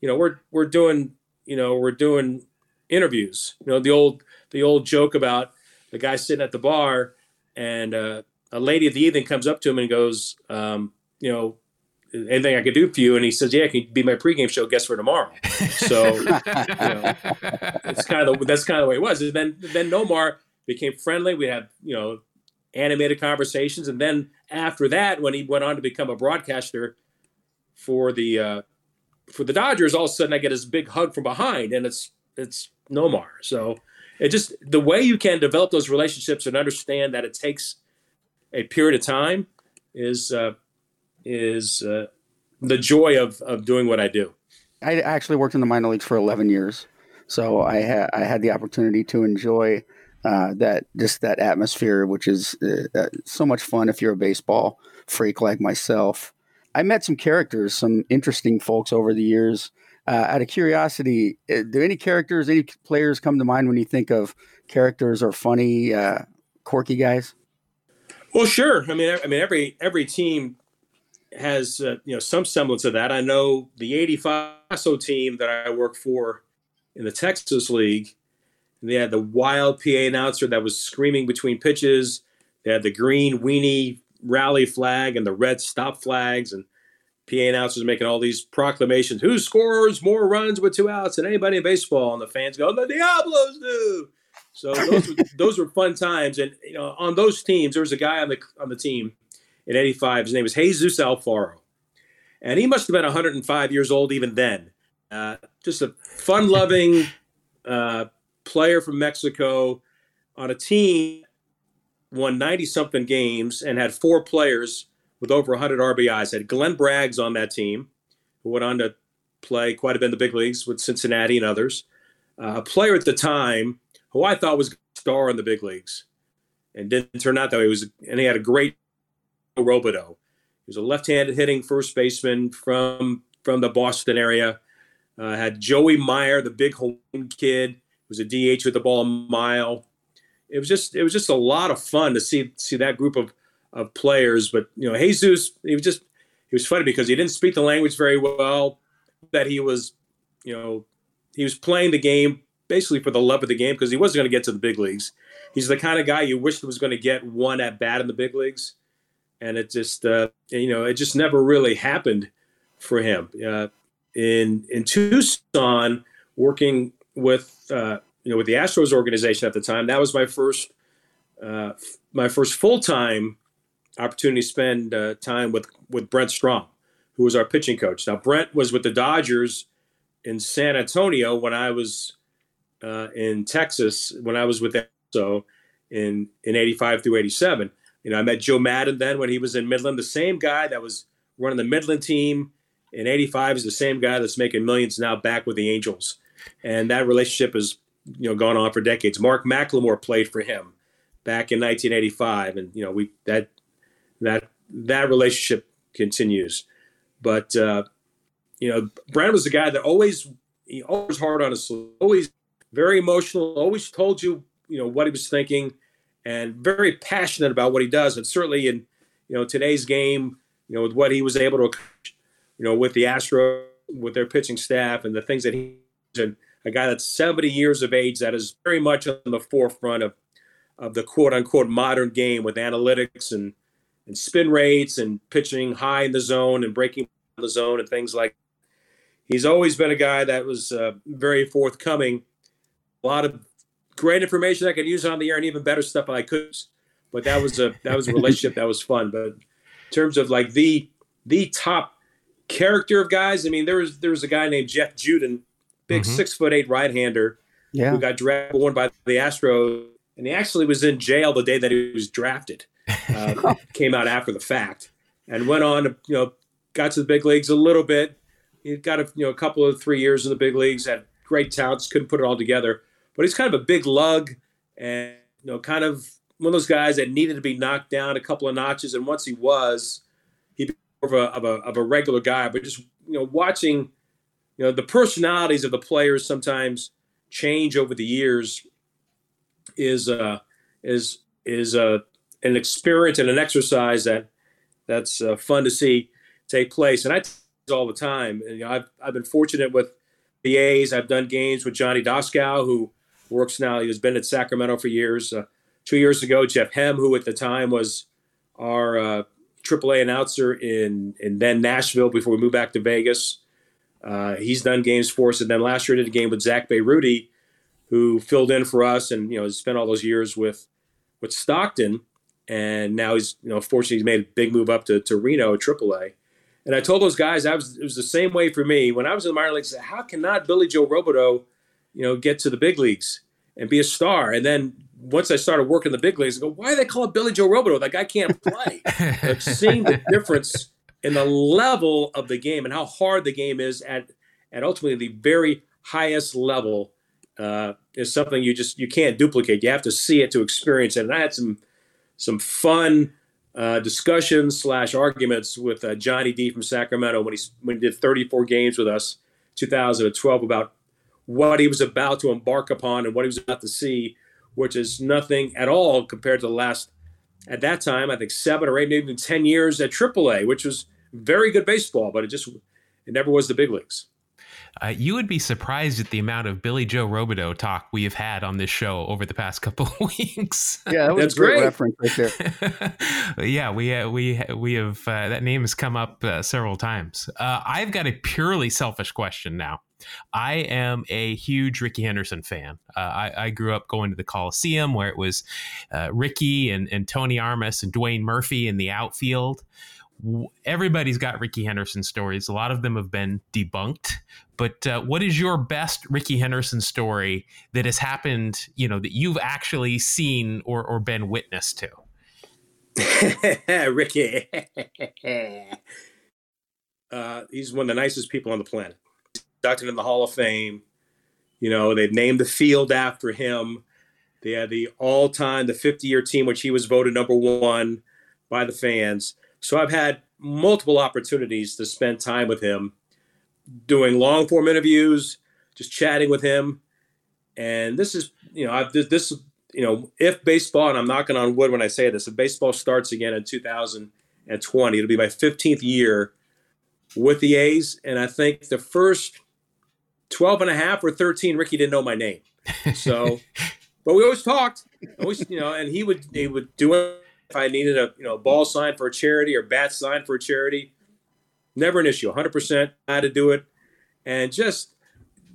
You know, we're we're doing you know we're doing interviews. You know, the old the old joke about the guy sitting at the bar and uh, a lady of the evening comes up to him and goes, um, you know, anything I could do for you? And he says, yeah, can you be my pregame show guest for tomorrow? So *laughs* you know, it's kind of the, that's kind of the way it was. And then then Nomar became friendly. We had you know animated conversations. And then after that, when he went on to become a broadcaster for the uh, for the Dodgers, all of a sudden I get this big hug from behind, and it's it's Nomar. So it just the way you can develop those relationships and understand that it takes a period of time is uh, is uh, the joy of of doing what I do. I actually worked in the minor leagues for 11 years, so I had I had the opportunity to enjoy uh, that just that atmosphere, which is uh, uh, so much fun if you're a baseball freak like myself. I met some characters, some interesting folks over the years. Uh, out of curiosity, uh, do any characters, any players come to mind when you think of characters or funny, uh, quirky guys? Well, sure. I mean, I mean, every every team has uh, you know some semblance of that. I know the '85 team that I work for in the Texas League they had the wild PA announcer that was screaming between pitches. They had the green weenie rally flag and the red stop flags. And PA announcers making all these proclamations. Who scores more runs with two outs than anybody in baseball? And the fans go, the Diablos do. So *laughs* those were, those were fun times. And you know, on those teams, there was a guy on the on the team in '85. His name was Jesus Alfaro, and he must have been 105 years old even then. Uh, just a fun-loving uh, player from Mexico on a team won 90 something games and had four players with over 100 RBIs. Had Glenn Braggs on that team, who went on to play quite a bit in the big leagues with Cincinnati and others. Uh, a player at the time who I thought was a star in the big leagues, and didn't turn out that way. He was, and he had a great Robidoux. He was a left-handed hitting first baseman from from the Boston area. Uh, had Joey Meyer, the big home kid, who was a DH with the ball a mile. It was just it was just a lot of fun to see see that group of of players. But you know, Jesus, he was just he was funny because he didn't speak the language very well. That he was, you know, he was playing the game basically for the love of the game because he wasn't going to get to the big leagues. He's the kind of guy you wish was going to get one at bat in the big leagues, and it just uh, you know it just never really happened for him. Uh, in in Tucson, working with uh, you know with the Astros organization at the time, that was my first uh, my first full time opportunity to spend uh, time with with Brent Strom, who was our pitching coach. Now Brent was with the Dodgers in San Antonio when I was uh, in Texas when I was with them. So in in '85 through '87, you know, I met Joe Maddon then when he was in Midland. The same guy that was running the Midland team in '85 is the same guy that's making millions now back with the Angels, and that relationship has you know gone on for decades. Mark McLemore played for him back in 1985, and you know we that that that relationship continues. But uh, you know, Brandon was the guy that always he always hard on his always very emotional, always told you, you know, what he was thinking, and very passionate about what he does. And certainly in, you know, today's game, you know, with what he was able to, you know, with the Astro, with their pitching staff and the things that he and a guy that's 70 years of age that is very much on the forefront of of the quote unquote modern game with analytics and and spin rates and pitching high in the zone and breaking the zone and things like. that. He's always been a guy that was uh, very forthcoming a lot of great information I could use on the air and even better stuff I could. But that was a that was a relationship that was fun. But in terms of like the the top character of guys, I mean, there was there was a guy named Jeff Juden, big mm-hmm. six foot eight right hander, yeah. who got drafted one by the Astros, and he actually was in jail the day that he was drafted. *laughs* Uh, came out after the fact and went on to you know got to the big leagues a little bit. He got a you know a couple of three years in the big leagues, had great talents, couldn't put it all together but he's kind of a big lug and you know kind of one of those guys that needed to be knocked down a couple of notches. And once he was, he became more of a, of a, of a regular guy. But just you know watching, you know the personalities of the players sometimes change over the years is uh, is is uh, an experience and an exercise that that's uh, fun to see take place. And I all the time. And, you know, I've I've been fortunate with the A's. I've done games with Johnny Doskow, who works now. He has been at Sacramento for years. Uh, two years ago, Jeff Hem, who at the time was our uh, AAA announcer in in then Nashville before we moved back to Vegas. Uh, he's done games for us, and then last year did a game with Zach Bayrouty, who filled in for us, and you know has spent all those years with with Stockton, and now he's you know fortunately he's made a big move up to, to Reno AAA. And I told those guys I was it was the same way for me when I was in the minor leagues. How can not Billy Jo Robidoux, you know, get to the big leagues and be a star. And then once I started working the big leagues, I go, why do they call it Billy Jo Robidoux? That guy can't play. *laughs* like seeing the difference in the level of the game and how hard the game is at at ultimately the very highest level uh, is something you just you can't duplicate. You have to see it to experience it. And I had some some fun uh, discussions slash arguments with uh, Johnny D from Sacramento when he when he did 34 games with us, 2012 about what he was about to embark upon and what he was about to see, which is nothing at all compared to the last, at that time, I think seven or eight, maybe even 10 years at AAA, which was very good baseball, but it just, it never was the big leagues. Uh, you would be surprised at the amount of Billy Jo Robidoux talk we have had on this show over the past *laughs* couple of weeks. Yeah, that was That's a great, great. reference right there. *laughs* yeah, we uh, we we have uh, that name has come up uh, several times. Uh, I've got a purely selfish question now. I am a huge Rickey Henderson fan. Uh, I, I, grew up going to the Coliseum where it was Rickey and, and Tony Armas and Dwayne Murphy in the outfield everybody's got Rickey Henderson stories. A lot of them have been debunked. But uh, what is your best Rickey Henderson story that has happened? You know that you've actually seen or or been witness to. *laughs* Rickey, *laughs* uh, he's one of the nicest people on the planet. Inducted in the Hall of Fame. You know they've named the field after him. They had the all-time, the 50-year team, which he was voted number one by the fans so I've had multiple opportunities to spend time with him, doing long form interviews, just chatting with him. And this is, you know, I've this, you know, if baseball, and I'm knocking on wood when I say this, if baseball starts again in 2020, it'll be my 15th year with the A's. And I think the first 12 and a half or 13, Rickey didn't know my name. So, *laughs* but we always talked, always, you know, and he would, he would do it if I needed a you know ball sign for a charity or bat sign for a charity, never an issue. 100% how to do it, and just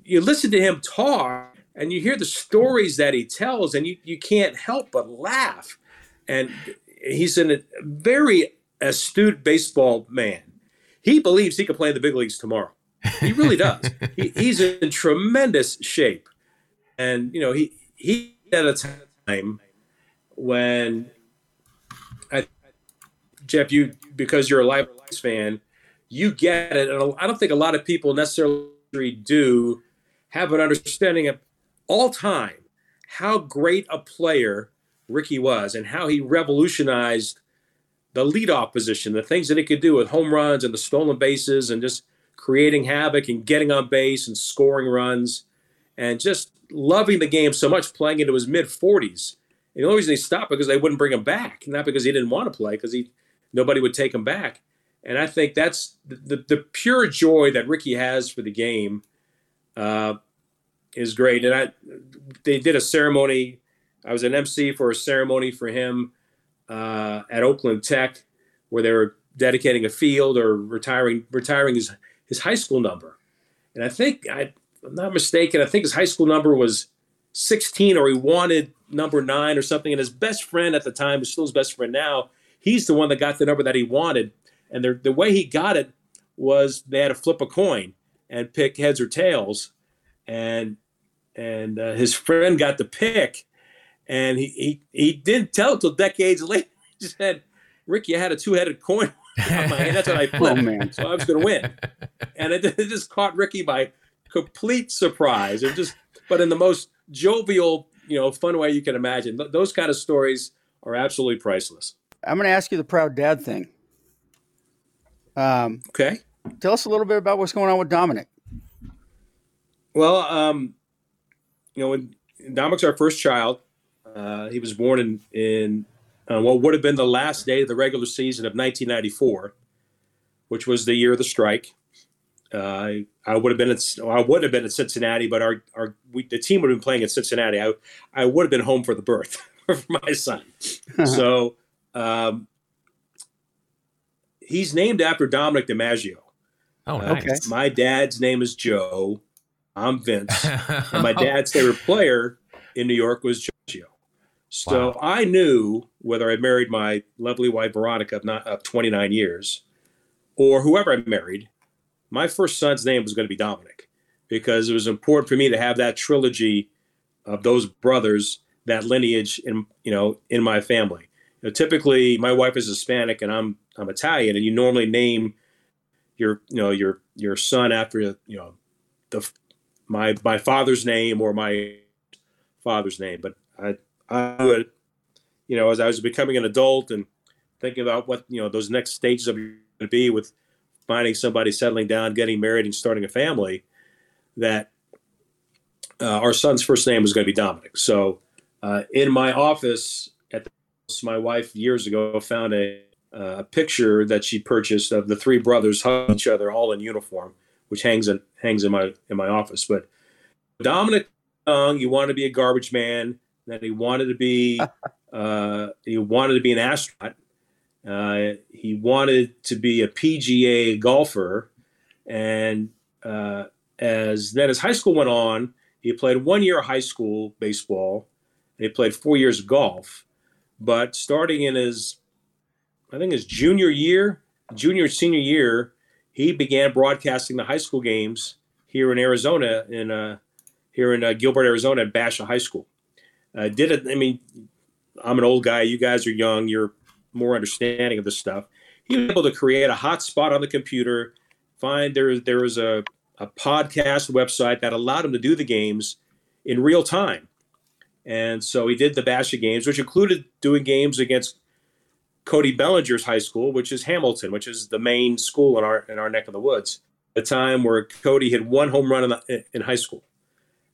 you listen to him talk and you hear the stories that he tells, and you you can't help but laugh. And he's a very astute baseball man. He believes he could play in the big leagues tomorrow. He really does. he, *laughs* he's in tremendous shape, and you know he he at a time when Jeff, you because you're a live fan, you get it, and I don't think a lot of people necessarily do have an understanding of all time how great a player Rickey was and how he revolutionized the leadoff position, the things that he could do with home runs and the stolen bases and just creating havoc and getting on base and scoring runs and just loving the game so much, playing into his mid 40s. And the only reason he stopped because they wouldn't bring him back, not because he didn't want to play, because he nobody would take him back. And I think that's the, the, the pure joy that Rickey has for the game uh, is great. And I, they did a ceremony. I was an MC for a ceremony for him uh, at Oakland Tech, where they were dedicating a field or retiring retiring his his high school number. And I think I, I'm not mistaken. I think his high school number was 16, or he wanted number nine or something. And his best friend at the time, is still his best friend now, he's the one that got the number that he wanted. And the, the way he got it was they had to flip a coin and pick heads or tails. And and uh, his friend got the pick. And he, he, he didn't tell until decades later. *laughs* He said, Rickey, I had a two headed coin *laughs* on my hand. That's what I *laughs* flipped. Oh, man. So I was going to win. And it, it, just caught Rickey by complete surprise. It just, but in the most jovial, you know, fun way you can imagine. Th- those kind of stories are absolutely priceless. I'm going to ask you the proud dad thing. Um, okay. Tell us a little bit about what's going on with Dominic. Well, um, you know, when Dominic's our first child, uh, he was born in in uh, what would have been the last day of the regular season of 1994, which was the year of the strike. Uh, I would have been at I would have been at Cincinnati, but our our we, the team would have been playing at Cincinnati. I I would have been home for the birth *laughs* for my son. *laughs* so um, he's named after Dominic DiMaggio. Oh, uh, okay. My dad's name is Joe. I'm Vince. *laughs* and my dad's favorite player in New York was Joe. So wow. I knew whether I married my lovely wife Veronica of, not, of 29 years or whoever I married, my first son's name was going to be Dominic because it was important for me to have that trilogy of those brothers, that lineage in you know in my family know, typically my wife is Hispanic and I'm I'm Italian, and you normally name your you know your your son after you know the my my father's name or my father's name. But I I would you know as I was becoming an adult and thinking about what you know those next stages of going to be with finding somebody settling down, getting married, and starting a family, that uh, our son's first name was going to be Dominic. So uh, in my office my wife years ago found a, a picture that she purchased of the three brothers hugging each other, all in uniform, which hangs in hangs in my in my office. But Dominic Young, he wanted to be a garbage man. Then he wanted to be *laughs* uh, he wanted to be an astronaut. Uh, he wanted to be a PGA golfer, and uh, as then as high school went on, he played one year of high school baseball, and he played four years of golf. But starting in his, I think his junior year, junior senior year, he began broadcasting the high school games here in Arizona, in uh, here in uh, Gilbert, Arizona, at Basha High School. Uh, did it? I mean, I'm an old guy. You guys are young. You're more understanding of this stuff. He was able to create a hotspot on the computer. Find there there was a a podcast website that allowed him to do the games in real time. And so he did the Basha games, which included doing games against Cody Bellinger's high school, which is Hamilton, which is the main school in our in our neck of the woods. A time where Cody hit one home run in, the, in high school,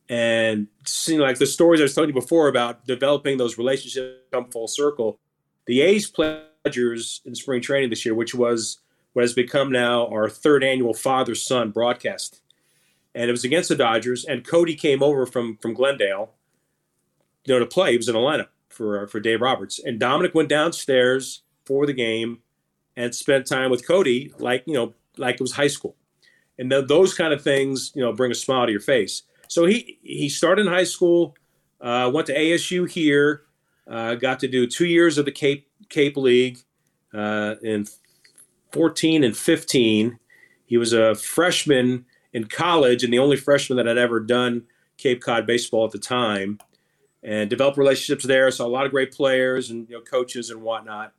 and seeing like the stories I was telling you before about developing those relationships come full circle. The A's pledgers in spring training this year, which was what has become now our third annual father son broadcast, and it was against the Dodgers. And Cody came over from from Glendale, you know, to play. He was in the lineup for for Dave Roberts, and Dominic went downstairs for the game and spent time with Cody, like you know, like it was high school, and th- those kind of things, you know, bring a smile to your face. So he he started in high school, uh, went to ASU here, uh, got to do two years of the Cape Cape League uh, in 14 and 15. He was a freshman in college and the only freshman that had ever done Cape Cod baseball at the time and developed relationships there. Saw a lot of great players and you know, coaches and whatnot.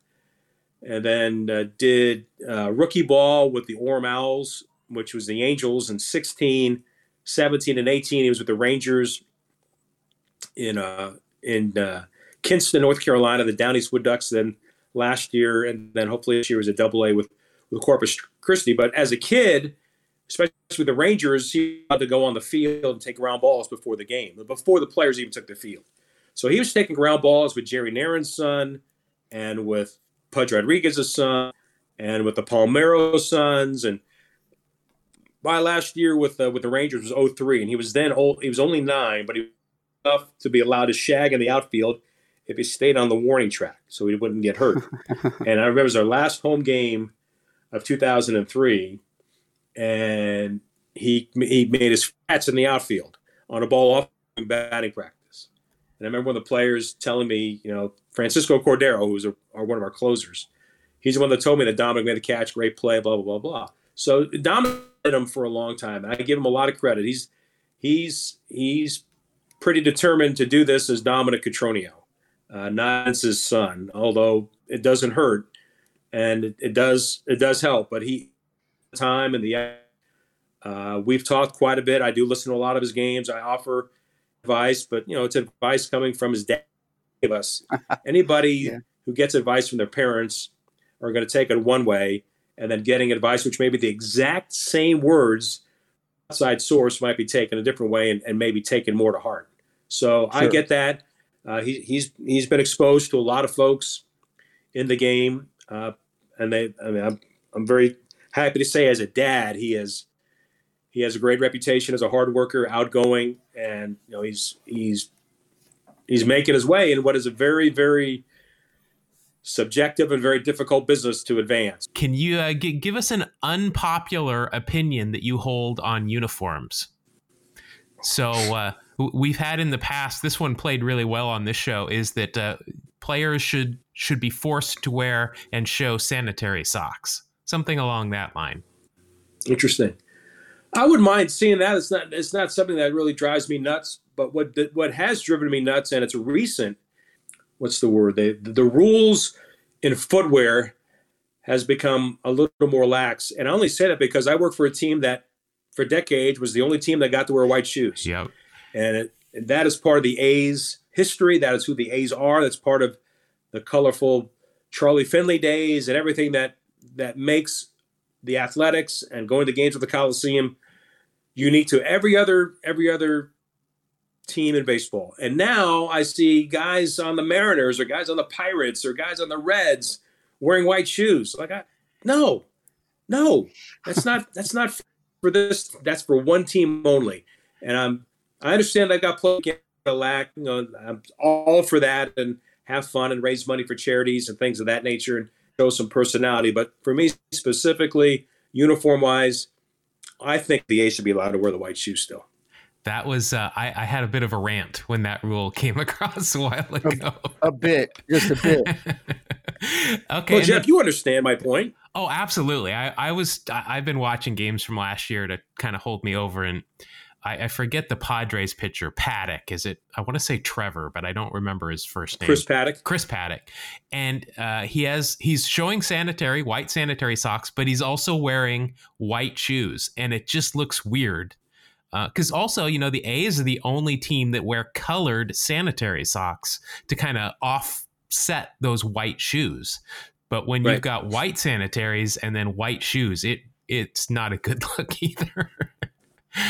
And then uh, did uh, rookie ball with the Orem Owls, which was the Angels in 16, 17, and 18. He was with the Rangers in uh, in uh, Kinston, North Carolina, the Down East Wood Ducks. Then last year, and then hopefully this year was a Double A with with Corpus Christi. But as a kid, especially with the Rangers, he had to go on the field and take ground balls before the game, before the players even took the field. So he was taking ground balls with Jerry Narron's son and with Pudge Rodriguez's son and with the Palmeiro sons. And by last year with the, with the Rangers was 03, and he was then old. He was only nine, but he was enough to be allowed to shag in the outfield if he stayed on the warning track so he wouldn't get hurt. *laughs* and I remember it was our last home game of 2003, and he he made his fats in the outfield on a ball off in batting practice. And I remember one of the players telling me, you know, Francisco Cordero, who's a, one of our closers, he's the one that told me that Dominic made the catch, great play, blah blah blah blah. So Dominic him for a long time. And I give him a lot of credit. He's he's he's pretty determined to do this as Dominic Cotroneo, uh, not as his son. Although it doesn't hurt and it, it does it does help. But he time and the uh, we've talked quite a bit. I do listen to a lot of his games. I offer advice, but you know it's advice coming from his dad. Us, *laughs* anybody yeah. who gets advice from their parents are going to take it one way, and then getting advice which may be the exact same words outside source might be taken a different way and, and maybe taken more to heart. So sure. I get that. Uh, he, he's he's been exposed to a lot of folks in the game. Uh, and they, I mean, I'm, I'm very happy to say, as a dad, he has he has a great reputation as a hard worker, outgoing, and you know he's he's he's making his way in what is a very very subjective and very difficult business to advance. Can you uh, g- give us an unpopular opinion that you hold on uniforms? So uh, we've had in the past. This one played really well on this show. Is that uh, players should should be forced to wear and show sanitary socks, something along that line. Interesting. I wouldn't mind seeing that. It's not it's not something that really drives me nuts. But what what has driven me nuts, and it's recent. What's the word? They, the rules in footwear has become a little more lax, and I only say that because I work for a team that, for decades, was the only team that got to wear white shoes. Yep. And, it, and that is part of the A's history. That is who the A's are. That's part of the colorful Charlie Finley days and everything that that makes the athletics and going to games at the Coliseum unique to every other every other team in baseball. And now I see guys on the Mariners or guys on the Pirates or guys on the Reds wearing white shoes. Like I no. No. That's not *laughs* that's not for this. That's for one team only. And I'm I understand I got played lack. You know, I'm all for that and have fun and raise money for charities and things of that nature and show some personality. But for me specifically, uniform wise, I think the A should be allowed to wear the white shoes still. That was uh, I, I, had a bit of a rant when that rule *laughs* came across a while ago. A, a bit, just a bit. *laughs* okay, well, Jeff, then, you understand my point. Oh, absolutely. I, I was I've been watching games from last year to kind of hold me over, and I, I, forget the Padres pitcher Paddack. Is it? I want to say Trevor, but I don't remember his first name. Chris Paddack. Chris Paddack, and uh, he has he's showing sanitary white sanitary socks, but he's also wearing white shoes, and it just looks weird. Because uh, also, you know, the A's are the only team that wear colored sanitary socks to kind of offset those white shoes. But when right. you've got white sanitaries and then white shoes, it it's not a good *laughs* look either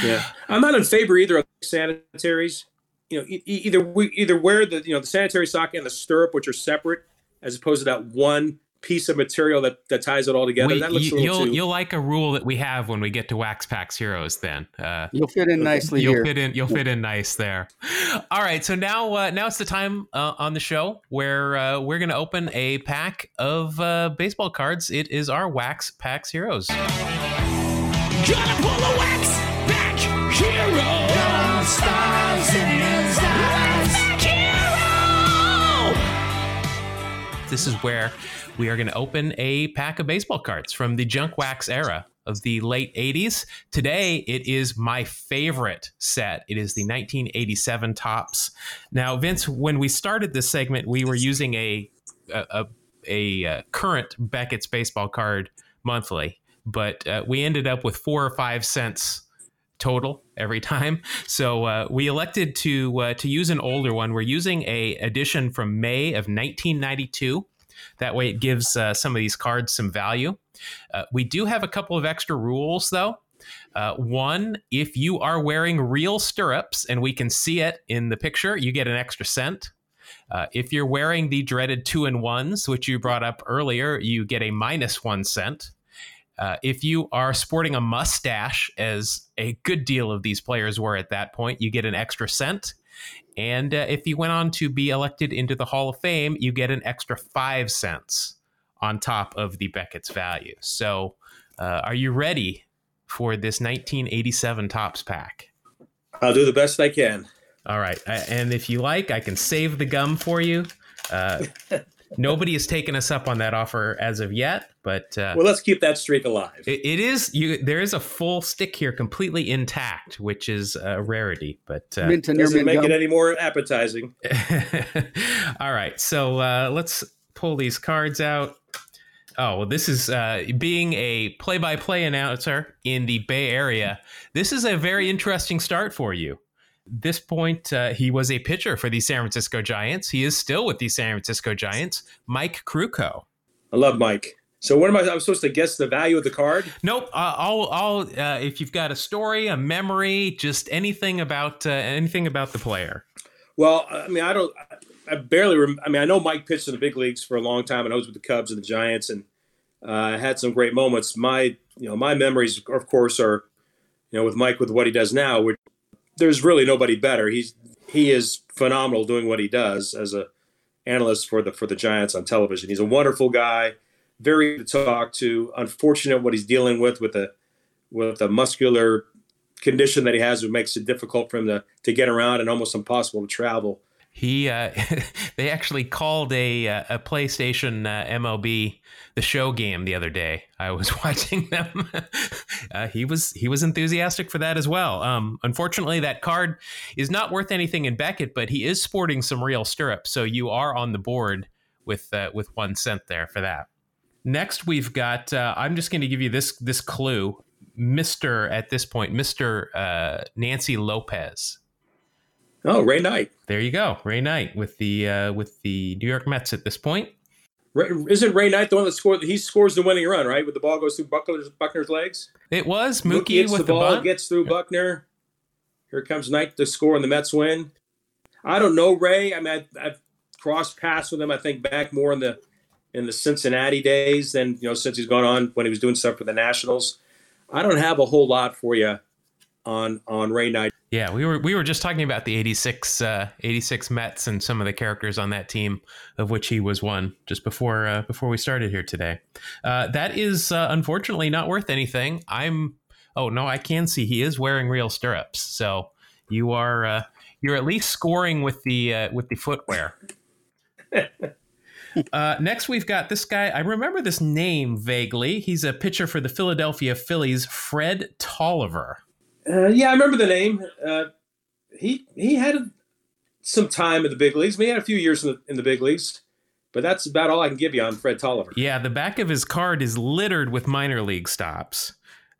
yeah, I'm not in favor either of sanitaries. You know, e- either we either wear the you know the sanitary sock and the stirrup, which are separate, as opposed to that one piece of material that, that ties it all together. that looks you, will too... you'll like a rule that we have when we get to Wax Packs Heroes. Then uh, you'll fit in nicely. You'll here. fit in. You'll fit in nice there. All right. So now uh, now it's the time uh, on the show where uh, we're going to open a pack of uh, baseball cards. It is our Wax Packs Heroes. Gonna pull a wax This is where we are going to open a pack of baseball cards from the junk wax era of the late 80s. Today, it is my favorite set. It is the 1987 Topps. Now, Vince, when we started this segment, we were using a a, a, a uh, current Beckett's baseball card monthly, but uh, we ended up with four or five cents total every time. So uh, we elected to uh, to use an older one. We're using a edition from May of 1992. That way, it gives uh, some of these cards some value. Uh, we do have a couple of extra rules, though. Uh, one, if you are wearing real stirrups and we can see it in the picture, you get an extra cent. Uh, if you're wearing the dreaded two and ones, which you brought up earlier, you get a minus one cent. Uh, if you are sporting a mustache, as a good deal of these players were at that point, you get an extra cent. And uh, if you went on to be elected into the Hall of Fame, you get an extra five cents on top of the Beckett's value. So, uh, are you ready for this 1987 Topps pack? I'll do the best I can. All right. And if you like, I can save the gum for you. Uh, *laughs* Nobody has taken us up on that offer as of yet, but uh, well, let's keep that streak alive. it, it is you. There is a full stick here, completely intact, which is a rarity. But uh, Minton, doesn't make gum. it any more appetizing. *laughs* All right, so uh, let's pull these cards out. Oh, well, this is uh, being a play-by-play announcer in the Bay Area. This is a very interesting start for you this point, uh, he was a pitcher for the San Francisco Giants. He is still with the San Francisco Giants. Mike Krukow. I love Mike. So what am I? I'm supposed to guess the value of the card? Nope. Uh, I'll, I'll uh, if you've got a story, a memory, just anything about uh, anything about the player. Well, I mean, I don't. I barely. Rem- I mean, I know Mike pitched in the big leagues for a long time, and I was with the Cubs and the Giants, and uh, had some great moments. My, you know, my memories, of course, are, you know, with Mike with what he does now, which there's really nobody better. He's he is phenomenal doing what he does as a analyst for the for the Giants on television. He's a wonderful guy, very to talk to. Unfortunate what he's dealing with with a with a muscular condition that he has, which makes it difficult for him to to get around and almost impossible to travel. He uh, *laughs* they actually called a uh, a PlayStation uh, MLB the show game the other day. I was *laughs* watching them. uh, he was he was enthusiastic for that as well. Um, unfortunately, that card is not worth anything in Beckett, but he is sporting some real stirrups, so you are on the board with uh, with one cent there for that. Next, we've got. Uh, I'm just going to give you this this clue, Mister. At this point, Mister Nancy Lopez. Oh, Ray Knight. There you go, Ray Knight with the uh, with the New York Mets at this point. Isn't Ray Knight the one that scored? He scores the winning run, right? With the ball goes through Buckner's, Buckner's legs. It was Mookie, Mookie with the, ball, the gets through Buckner. Here comes Knight to score, and the Mets win. I don't know Ray. I mean, I, have crossed paths with him. I think back more in the in the Cincinnati days than you know since he's gone on when he was doing stuff for the Nationals. I don't have a whole lot for you on on Ray Knight. Yeah, we were we were just talking about the 86, uh, 86 Mets and some of the characters on that team, of which he was one, just before uh, before we started here today. Uh, that is uh, unfortunately not worth anything. I'm oh no, I can see he is wearing real stirrups, so you are uh, you're at least scoring with the uh, with the footwear. *laughs* Uh, next, we've got this guy. I remember this name vaguely. He's a pitcher for the Philadelphia Phillies, Fred Toliver. Uh, yeah, I remember the name. Uh, he he had some time in the big leagues. I mean, he had a few years in the, in the big leagues, but that's about all I can give you on Fred Toliver. Yeah, the back of his card is littered with minor league stops.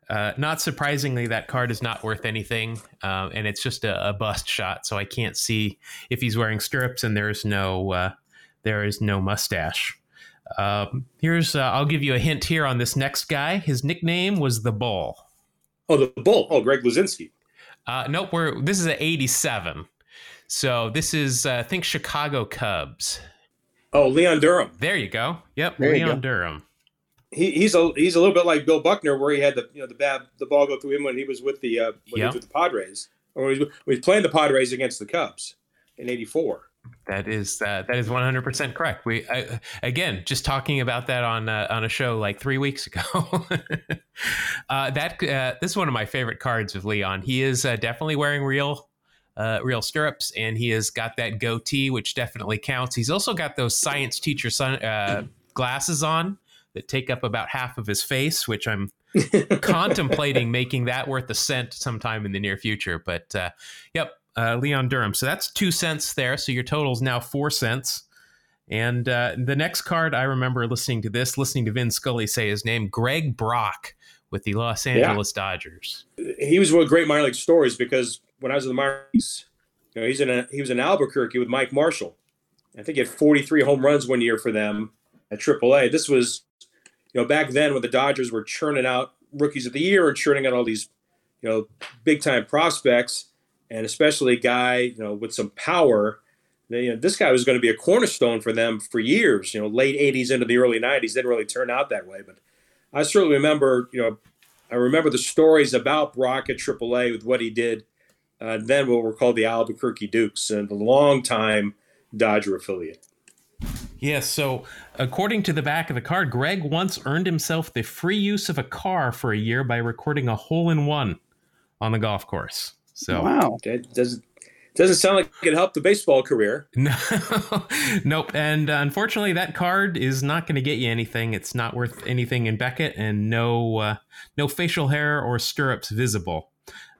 Uh, not surprisingly, that card is not worth anything, uh, and it's just a, a, bust shot. So I can't see if he's wearing stirrups, and there's no uh, there is no mustache. Um, here's uh, I'll give you a hint here on this next guy. His nickname was the Bull. Oh, the Bull. Oh, Greg Luzinski. Uh, nope. We're this is an '87. So this is uh, think Chicago Cubs. Oh, Leon Durham. There you go. Yep, there Leon Durham he, he's a he's a little bit like Bill Buckner, where he had the you know the bad the ball go through him when he was with the uh, when he was with the Padres, or he was, he was playing the Padres against the Cubs in '84. That is uh, that is 100 percent correct. We I, again just talking about that on uh, on a show like three weeks ago. *laughs* uh, that uh, this is one of my favorite cards of Leon. He is uh, definitely wearing real uh, real stirrups, and he has got that goatee, which definitely counts. He's also got those science teacher sun, glasses on that take up about half of his face, which I'm *laughs* contemplating making that worth a cent sometime in the near future. But uh, yep, uh, Leon Durham. So that's two cents there. So your total is now four cents. And uh, the next card, I remember listening to this, listening to Vin Scully say his name, Greg Brock with the Los Angeles yeah. Dodgers. He was one of great minor league stories because when I was in the minor leagues, you know, he's in a, he was in Albuquerque with Mike Marshall. I think he had 43 home runs one year for them at AAA. This was you know, back then when the Dodgers were churning out rookies of the year and churning out all these, you know, big time prospects, and especially a guy, you know, with some power, they, you know, this guy was going to be a cornerstone for them for years. You know, late '80s into the early '90s didn't really turn out that way, but I certainly remember, you know, I remember the stories about Brock at AAA with what he did. Uh, then what were called the Albuquerque Dukes and the long-time Dodger affiliate. Yes. So, according to the back of the card, Greg once earned himself the free use of a car for a year by recording a hole in one on the golf course. So, wow, that doesn't doesn't sound like it helped the baseball career. *laughs* No, nope. And uh, unfortunately, that card is not going to get you anything. It's not worth anything in Beckett, and no uh, no facial hair or stirrups visible.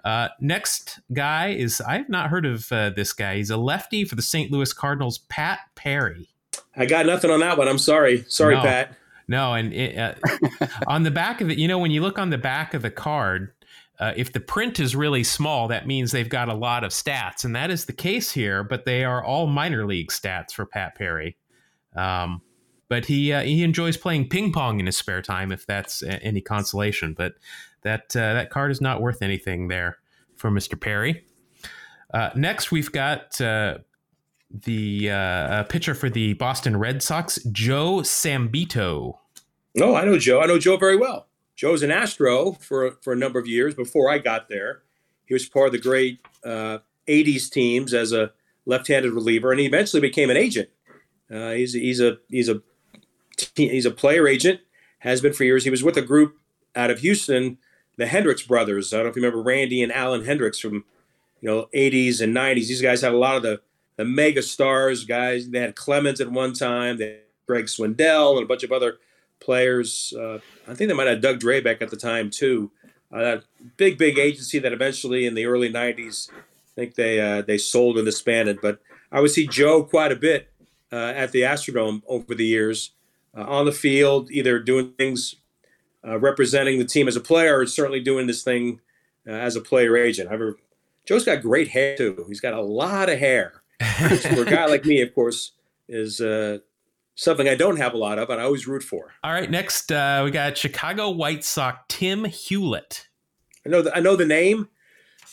Uh, next guy is I've not heard of uh, this guy. He's a lefty for the St. Louis Cardinals, Pat Perry. I got nothing on that one. I'm sorry. Sorry, no, Pat. No, and it, uh, *laughs* on the back of it, you know, when you look on the back of the card, uh, if the print is really small, that means they've got a lot of stats, and that is the case here. But they are all minor league stats for Pat Perry. Um, but he uh, he enjoys playing ping pong in his spare time, if that's any consolation. But that uh, that card is not worth anything there for Mister Perry. Uh, next, we've got uh, the uh, pitcher for the Boston Red Sox, Joe Sambito. Oh, I know Joe. I know Joe very well. Joe was an Astro for for a number of years before I got there. He was part of the great uh, '80s teams as a left-handed reliever, and he eventually became an agent. Uh, he's he's a he's a he's a player agent. Has been for years. He was with a group out of Houston, the Hendricks brothers. I don't know if you remember Randy and Alan Hendricks from you know '80s and '90s. These guys had a lot of the the mega stars, guys. They had Clemens at one time, they had Greg Swindell, and a bunch of other players. Uh, I think they might have Doug Drabek at the time too. Uh, that big, big agency that eventually in the early '90s, I think they uh, they sold and disbanded. But I would see Joe quite a bit uh, at the Astrodome over the years, uh, on the field, either doing things uh, representing the team as a player, or certainly doing this thing as a player agent. However, Joe's got great hair too. He's got a lot of hair *laughs* for a guy like me, of course, is uh, something I don't have a lot of, and I always root for. All right, next uh, we got Chicago White Sox Tim Hulett. I know the, I know the name.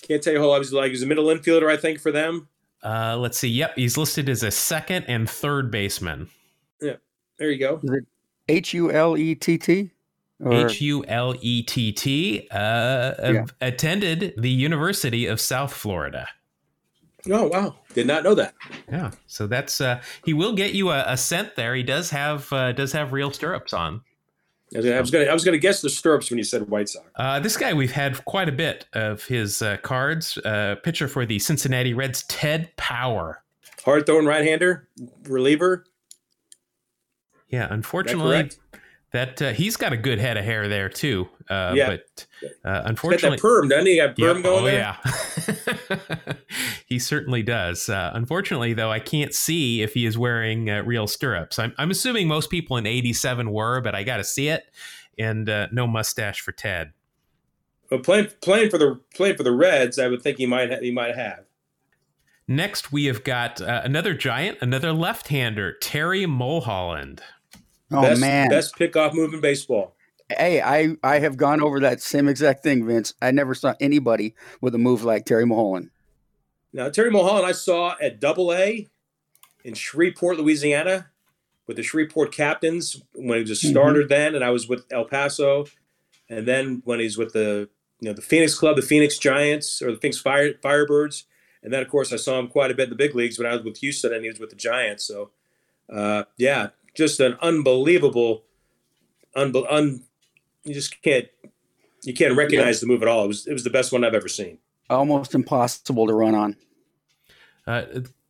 Can't tell you how I was like. He's a middle infielder, I think, for them. Uh, let's see. Yep, he's listed as a second and third baseman. Yeah, there you go. Is it H U L E T T? Or- H U L E T T, uh, Yeah. attended the University of South Florida. Oh wow, did not know that. Yeah, so that's uh, he will get you a, a cent there. He does have uh, does have real stirrups on. I was- I was gonna I was gonna guess the stirrups when you said White Sox. Uh, this guy, we've had quite a bit of his uh, cards. Uh, pitcher for the Cincinnati Reds, Ted Power. Hard throwing right hander, reliever. Yeah, unfortunately? That uh, he's got a good head of hair there too. Uh, Yeah. but uh, got that unfortunately, perm, doesn't he? Got perm Yeah, going oh there. yeah, *laughs* he certainly does. Uh, unfortunately, though, I can't see if he is wearing uh, real stirrups. I'm, I'm assuming most people in '87 were, but I got to see it. And uh, no mustache for Ted. But playing playing for the playing for the Reds, I would think he might ha- he might have. Next, we have got uh, another giant, another left-hander, Terry Mulholland. Oh best, man. best pickoff move in baseball. Hey, I I have gone over that same exact thing, Vince. I never saw anybody with a move like Terry Mulholland. Now Terry Mulholland, I saw at Double A in Shreveport, Louisiana, with the Shreveport Captains when he was a Mhm. starter then, and I was with El Paso, and then when he's with the you know the Phoenix Club, the Phoenix Giants, or the Phoenix Fire Firebirds, and then of course I saw him quite a bit in the big leagues when I was with Houston, and he was with the Giants. So, uh, yeah, just an unbelievable, unbe- un, you just can't you can't recognize the move at all. It was it was the best one I've ever seen. Almost impossible to run on. Uh,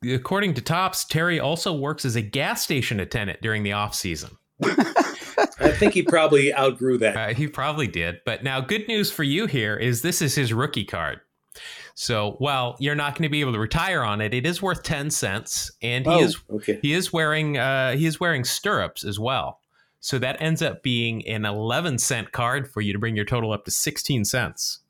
according to Topps, Terry also works as a gas station attendant during the off season. *laughs* I think he probably outgrew that. Uh, he probably did. But now, good news for you here is this is his rookie card. So while you're not going to be able to retire on it, it is worth ten cents, and he Oh, is okay. he is wearing uh, he is wearing stirrups as well. So that ends up being an eleven cent card for you to bring your total up to sixteen cents.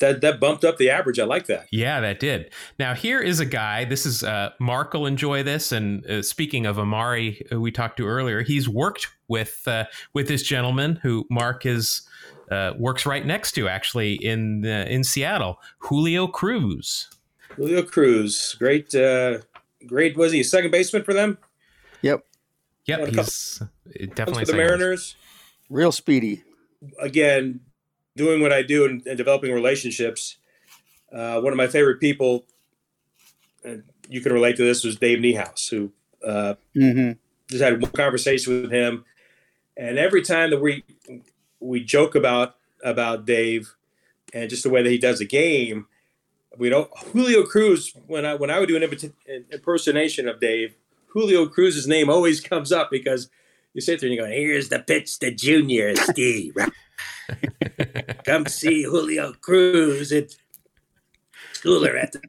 That that bumped up the average. I like that. Yeah, that did. Now here is a guy. This is uh, Mark will enjoy this. And uh, speaking of Amari, who we talked to earlier, he's worked with uh, with this gentleman who Mark is uh, works right next to actually in uh, in Seattle, Julio Cruz. Julio Cruz, great, uh, great. Was he a second baseman for them? Yep, Yep. he's uh, definitely for the second. Mariners. Real speedy. Again, doing what I do and, and developing relationships. Uh, one of my favorite people, and you can relate to this, was Dave Niehaus, who uh, hmm just had one conversation with him, and every time that we we joke about about Dave and just the way that he does the game, we don't Julio Cruz. When I when I would do an impersonation of Dave, Julio Cruz's name always comes up because you sit there and you go, "Here's the pitch to Junior Steve. *laughs* Come see Julio Cruz at Schooler at the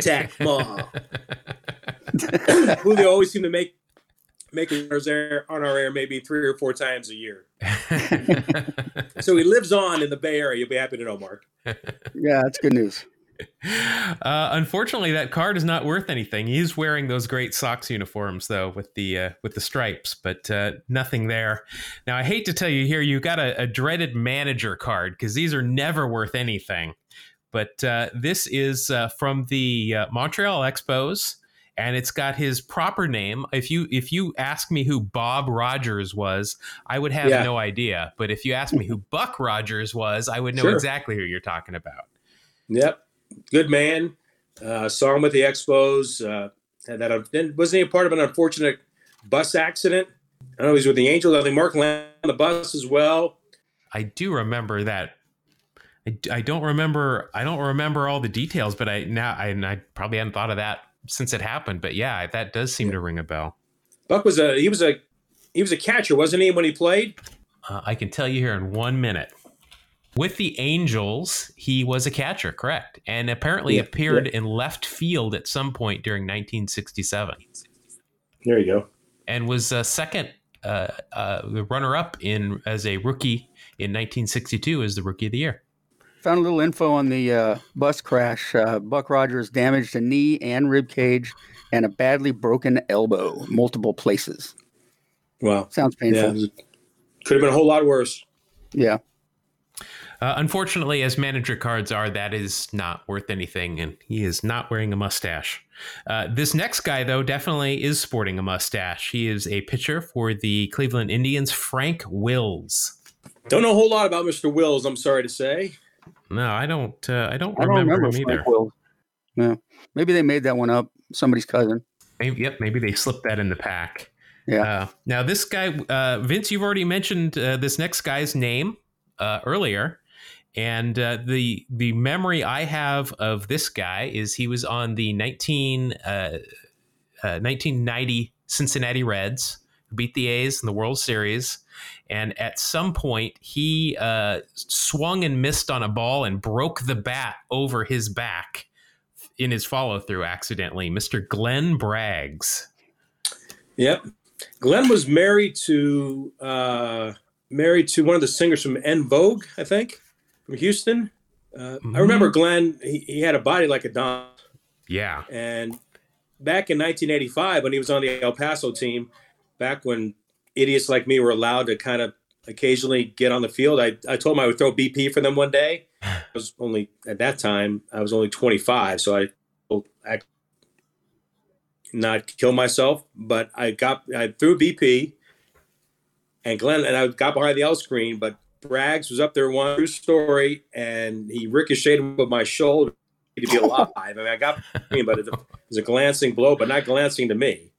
Tech Mall." *laughs* Julio always seemed to make make ours air on our air maybe three or four times a year. *laughs* So he lives on in the Bay Area. You'll be happy to know, Mark. Yeah, that's good news. *laughs* Uh, unfortunately, that card is not worth anything. He's wearing those great Sox uniforms, though, with the uh, with the stripes, but uh, nothing there. Now, I hate to tell you here, you got a, a dreaded manager card because these are never worth anything. But uh, this is uh, from the uh, Montreal Expos, and it's got his proper name. If you if you ask me who Bob Rogers was, I would have Yeah. no idea. But if you ask me who Buck Rogers was, I would know Sure. exactly who you're talking about. Yep, good man. Uh, saw him with the Expos. Uh, had that then wasn't he a part of an unfortunate bus accident? I know he's with the Angels. I think Mark landed on the bus as well. I do remember that. I, I don't remember. I don't remember all the details, but I now I, I probably hadn't thought of that since it happened. But yeah, that does seem to ring a bell. Buck was a he was a he was a catcher, wasn't he, when he played? Uh, I can tell you here in one minute. With the Angels, he was a catcher, correct, and apparently Yeah, appeared in left field at some point during 1967, There you go. and was uh, second, uh, uh, the runner-up in as a rookie in 1962 as the Rookie of the Year. Found a little info on the uh, bus crash. Uh, Buck Rogers damaged a knee and rib cage and a badly broken elbow, multiple places. Wow. Sounds painful. it was- could have been a whole lot worse. Yeah. Uh, unfortunately, as manager cards are, that is not worth anything, and he is not wearing a mustache. Uh, this next guy, though, definitely is sporting a mustache. He is a pitcher for the Cleveland Indians, Frank Wills. Don't know a whole lot about Mr. Wills. I'm sorry to say. No, I don't. Uh, I don't I don't remember, remember him either. Yeah, maybe they made that one up. Somebody's cousin. Maybe, yep, maybe they *laughs* slipped that in the pack. Yeah. Uh, now this guy, uh, Vince, you've already mentioned uh, this next guy's name uh, earlier, and uh, the the memory I have of this guy is he was on the 19, uh, 1990 Cincinnati Reds, beat the A's in the World Series. And at some point, he swung and missed on a ball and broke the bat over his back in his follow through accidentally. Mr. Glenn Braggs. Yep. Glenn was married to uh, married to one of the singers from En Vogue, I think, from Houston. Uh, Mm-hmm. I remember Glenn. He, he had a body like a don. Yeah. And back in 1985, when he was on the El Paso team, back when idiots like me were allowed to kind of occasionally get on the field, I, I told him I would throw BP for them one day. *sighs* I was only at that time I was only 25, so I, I not kill myself, but I got I threw BP, and Glenn and I got behind the L screen, but Braggs was up there one true story, and he ricocheted with my shoulder to be *laughs* alive. I mean, I got but it was a glancing blow, but not glancing to me,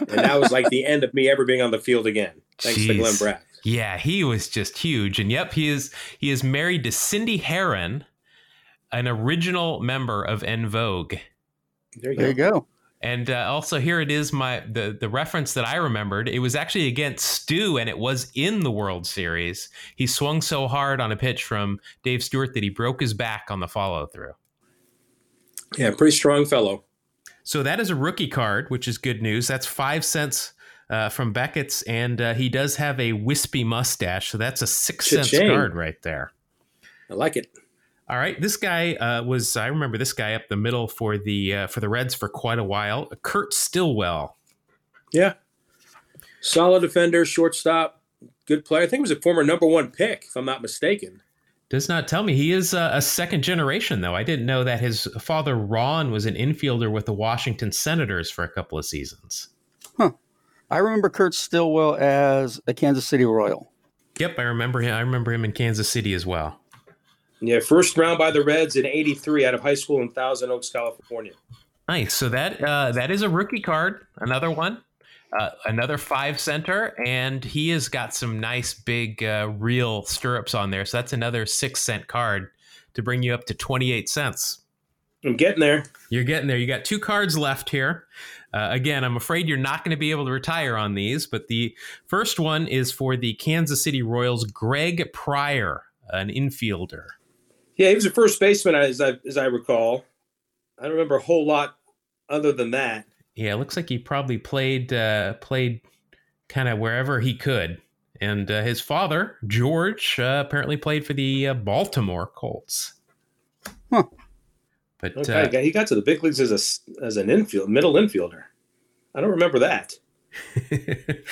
and that was like the end of me ever being on the field again. Thanks to Glenn Braggs. Yeah, he was just huge. And yep, he is he is married to Cindy Herron, an original member of En Vogue. There you There go. you go. And uh, also here it is my the the reference that I remembered. It was actually against Stu, and it was in the World Series. He swung so hard on a pitch from Dave Stewart that he broke his back on the follow through. Yeah, pretty strong fellow. So that is a rookie card, which is good news. That's five cents uh, from Beckett's, and uh, he does have a wispy mustache, so that's a six cents Cha-ching. card right there. I like it. All right, this guy uh, was I remember this guy up the middle for the uh, for the Reds for quite a while. Kurt Stillwell. Yeah, solid defender, shortstop, good player. I think he was a former number one pick, if I'm not mistaken. Does not tell me he is a, a second generation though. I didn't know that his father Ron was an infielder with the Washington Senators for a couple of seasons. Huh. I remember Kurt Stillwell as a Kansas City Royal. Yep, I remember him. I remember him in Kansas City as well. Yeah, first round by the Reds in '83 out of high school in Thousand Oaks, California. Nice. So that uh, that is a rookie card. Another one. Uh, another five center, and he has got some nice big uh, real stirrups on there. So that's another six cent card to bring you up to twenty eight cents. I'm getting there. You're getting there. You got two cards left here. Uh, again, I'm afraid you're not going to be able to retire on these, but the first one is for the Kansas City Royals, Greg Pryor, an infielder. Yeah, he was a first baseman, as I as I recall. I don't remember a whole lot other than that. Yeah, it looks like he probably played uh, played kind of wherever he could. And uh, his father, George, uh, apparently played for the uh, Baltimore Colts. Huh. But Okay, uh, he got to the big leagues as a as an infield middle infielder. I don't remember that. *laughs*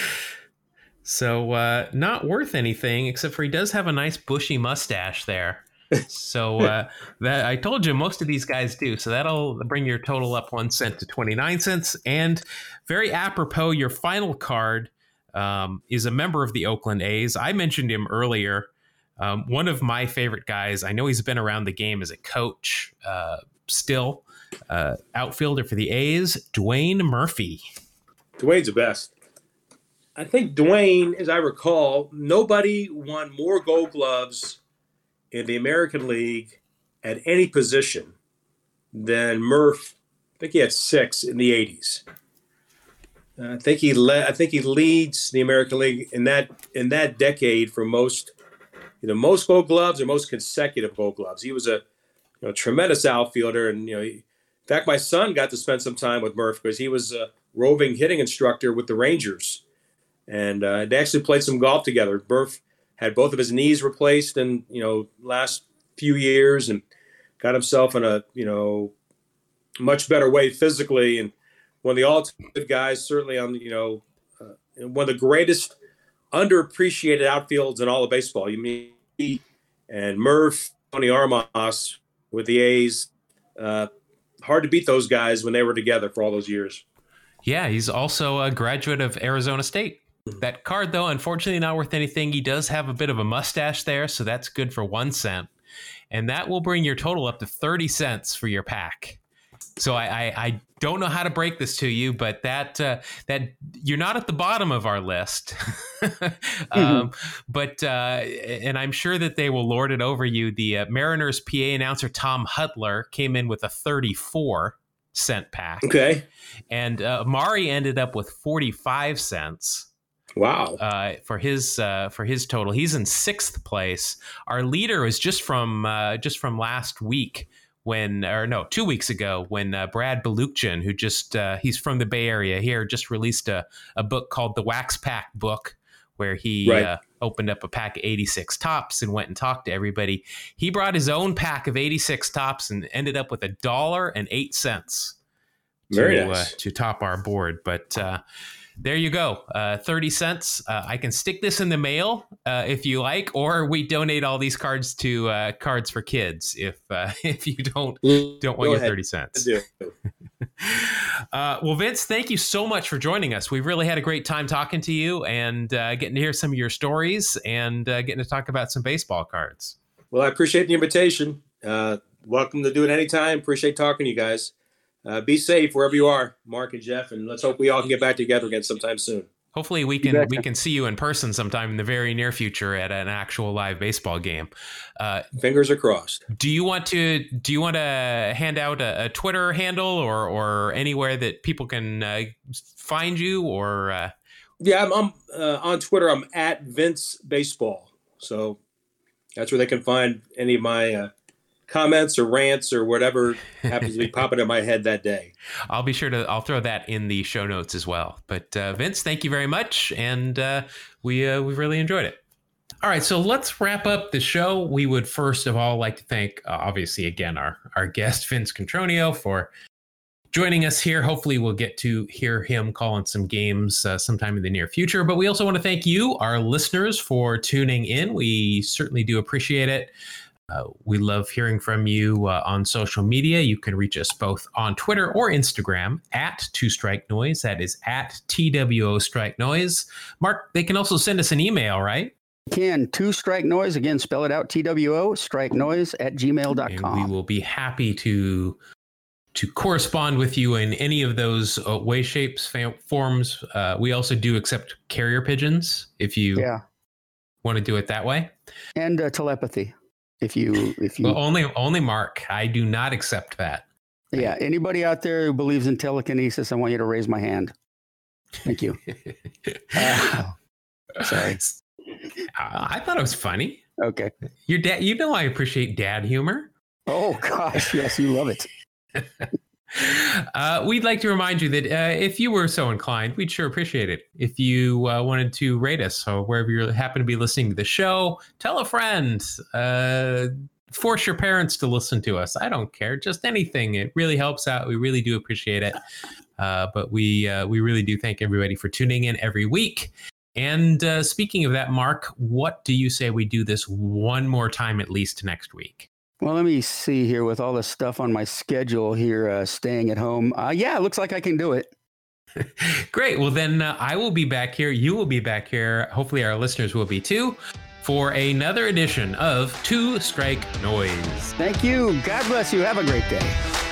so uh, not worth anything except for he does have a nice bushy mustache there. So uh, that I told you most of these guys do. So that'll bring your total up one cent to twenty nine cents. And very apropos, your final card um, is a member of the Oakland A's. I mentioned him earlier. Um, one of my favorite guys. I know he's been around the game as a coach. Uh, still, uh, outfielder for the A's, Dwayne Murphy. Dwayne's the best. I think Dwayne, as I recall, nobody won more Gold Gloves in the American League at any position than Murph. I think he had six in the '80s. Uh, I think he led. I think he leads the American League in that in that decade for most, you know most Gold Gloves or most consecutive Gold Gloves. He was a you know, tremendous outfielder, and you know, he, in fact, my son got to spend some time with Murph because he was a roving hitting instructor with the Rangers, and uh, they actually played some golf together. Murph had both of his knees replaced in you know last few years, and got himself in a you know much better way physically, and one of the all-time good guys, certainly on you know uh, one of the greatest underappreciated outfields in all of baseball. You mean and Murph, Tony Armas with the A's. Uh, hard to beat those guys when they were together for all those years. Yeah, he's also a graduate of Arizona State. That card, though, unfortunately, not worth anything. He does have a bit of a mustache there, so that's good for one cent. And that will bring your total up to 30 cents for your pack. So I, I, I don't know how to break this to you, but that uh, that you're not at the bottom of our list. *laughs* um, but uh, and I'm sure that they will lord it over you. The uh, Mariners PA announcer Tom Hutyler came in with a 34 cent pack. Okay. And uh, Mari ended up with 45 cents. Wow. Uh, for his uh, for his total, he's in sixth place. Our leader is just from uh, just from last week when, or no, two weeks ago when uh, Brad Balukjian, who just uh, he's from the Bay Area here, just released a a book called the Wax Pack Book, where he Right. uh, opened up a pack of 86 Topps and went and talked to everybody. He brought his own pack of 86 Topps and ended up with a dollar and eight cents to, uh, nice. to top our board. But uh, there you go, uh, thirty cents. Uh, I can stick this in the mail uh, if you like, or we donate all these cards to uh, Cards for Kids if uh, *laughs* if you don't don't want Go your ahead. thirty cents. *laughs* Uh, well, Vince, thank you so much for joining us. We really had a great time talking to you and uh, getting to hear some of your stories and uh, getting to talk about some baseball cards. Well, I appreciate the invitation. Uh, welcome to do it anytime. Appreciate talking to you guys. Uh, be safe wherever you are, Mark and Jeff, and let's hope we all can get back together again sometime soon. Hopefully, we can betcha. we can see you in person sometime in the very near future at an actual live baseball game. Uh, Fingers are crossed. do you want to do you want to hand out a, a Twitter handle or or anywhere that people can uh, find you or uh, Yeah, I'm, I'm uh, on Twitter. I'm at Vince Baseball, so that's where they can find any of my uh, comments or rants or whatever happens to be *laughs* popping in my head that day. I'll be sure to I'll throw that in the show notes as well. But uh, Vince, thank you very much, and uh, we uh, we really enjoyed it. All right, so let's wrap up the show. We would first of all like to thank, uh, obviously, again our our guest Vince Cotroneo for joining us here. Hopefully, we'll get to hear him call in some games uh, sometime in the near future. But we also want to thank you, our listeners, for tuning in. We certainly do appreciate it. Uh, we love hearing from you uh, on social media. You can reach us both on Twitter or Instagram at Two Strike Noise. That is at TWO Strike Noise. Mark, they can also send us an email, right? Can two strike noise again? Spell it out. T W O strike noise at And gmail.com. we will be happy to to correspond with you in any of those uh, way, shapes, forms. Uh, we also do accept carrier pigeons if you yeah, want to do it that way. and uh, telepathy. If you, if you, Well, only only Mark. I do not accept that. yeah, anybody out there who believes in telekinesis, I want you to raise my hand. Thank you. *laughs* *laughs* Uh, sorry. I thought it was funny. Okay. Your dad, you know, I appreciate dad humor. Oh gosh, yes, you love it. *laughs* Uh, we'd like to remind you that uh, if you were so inclined, we'd sure appreciate it if you uh, wanted to rate us. So wherever you happen to be listening to the show, tell a friend, uh, force your parents to listen to us. I don't care, just anything. It really helps out. We really do appreciate it. Uh, but we we really do thank everybody for tuning in every week. And speaking of that, Mark, what do you say we do this one more time at least next week? Well, let me see here with all the stuff on my schedule here, uh, staying at home. Uh, yeah, it looks like I can do it. *laughs* Great. Well, then uh, I will be back here. You will be back here. Hopefully, our listeners will be too for another edition of Two Strike Noise. Thank you. God bless you. Have a great day.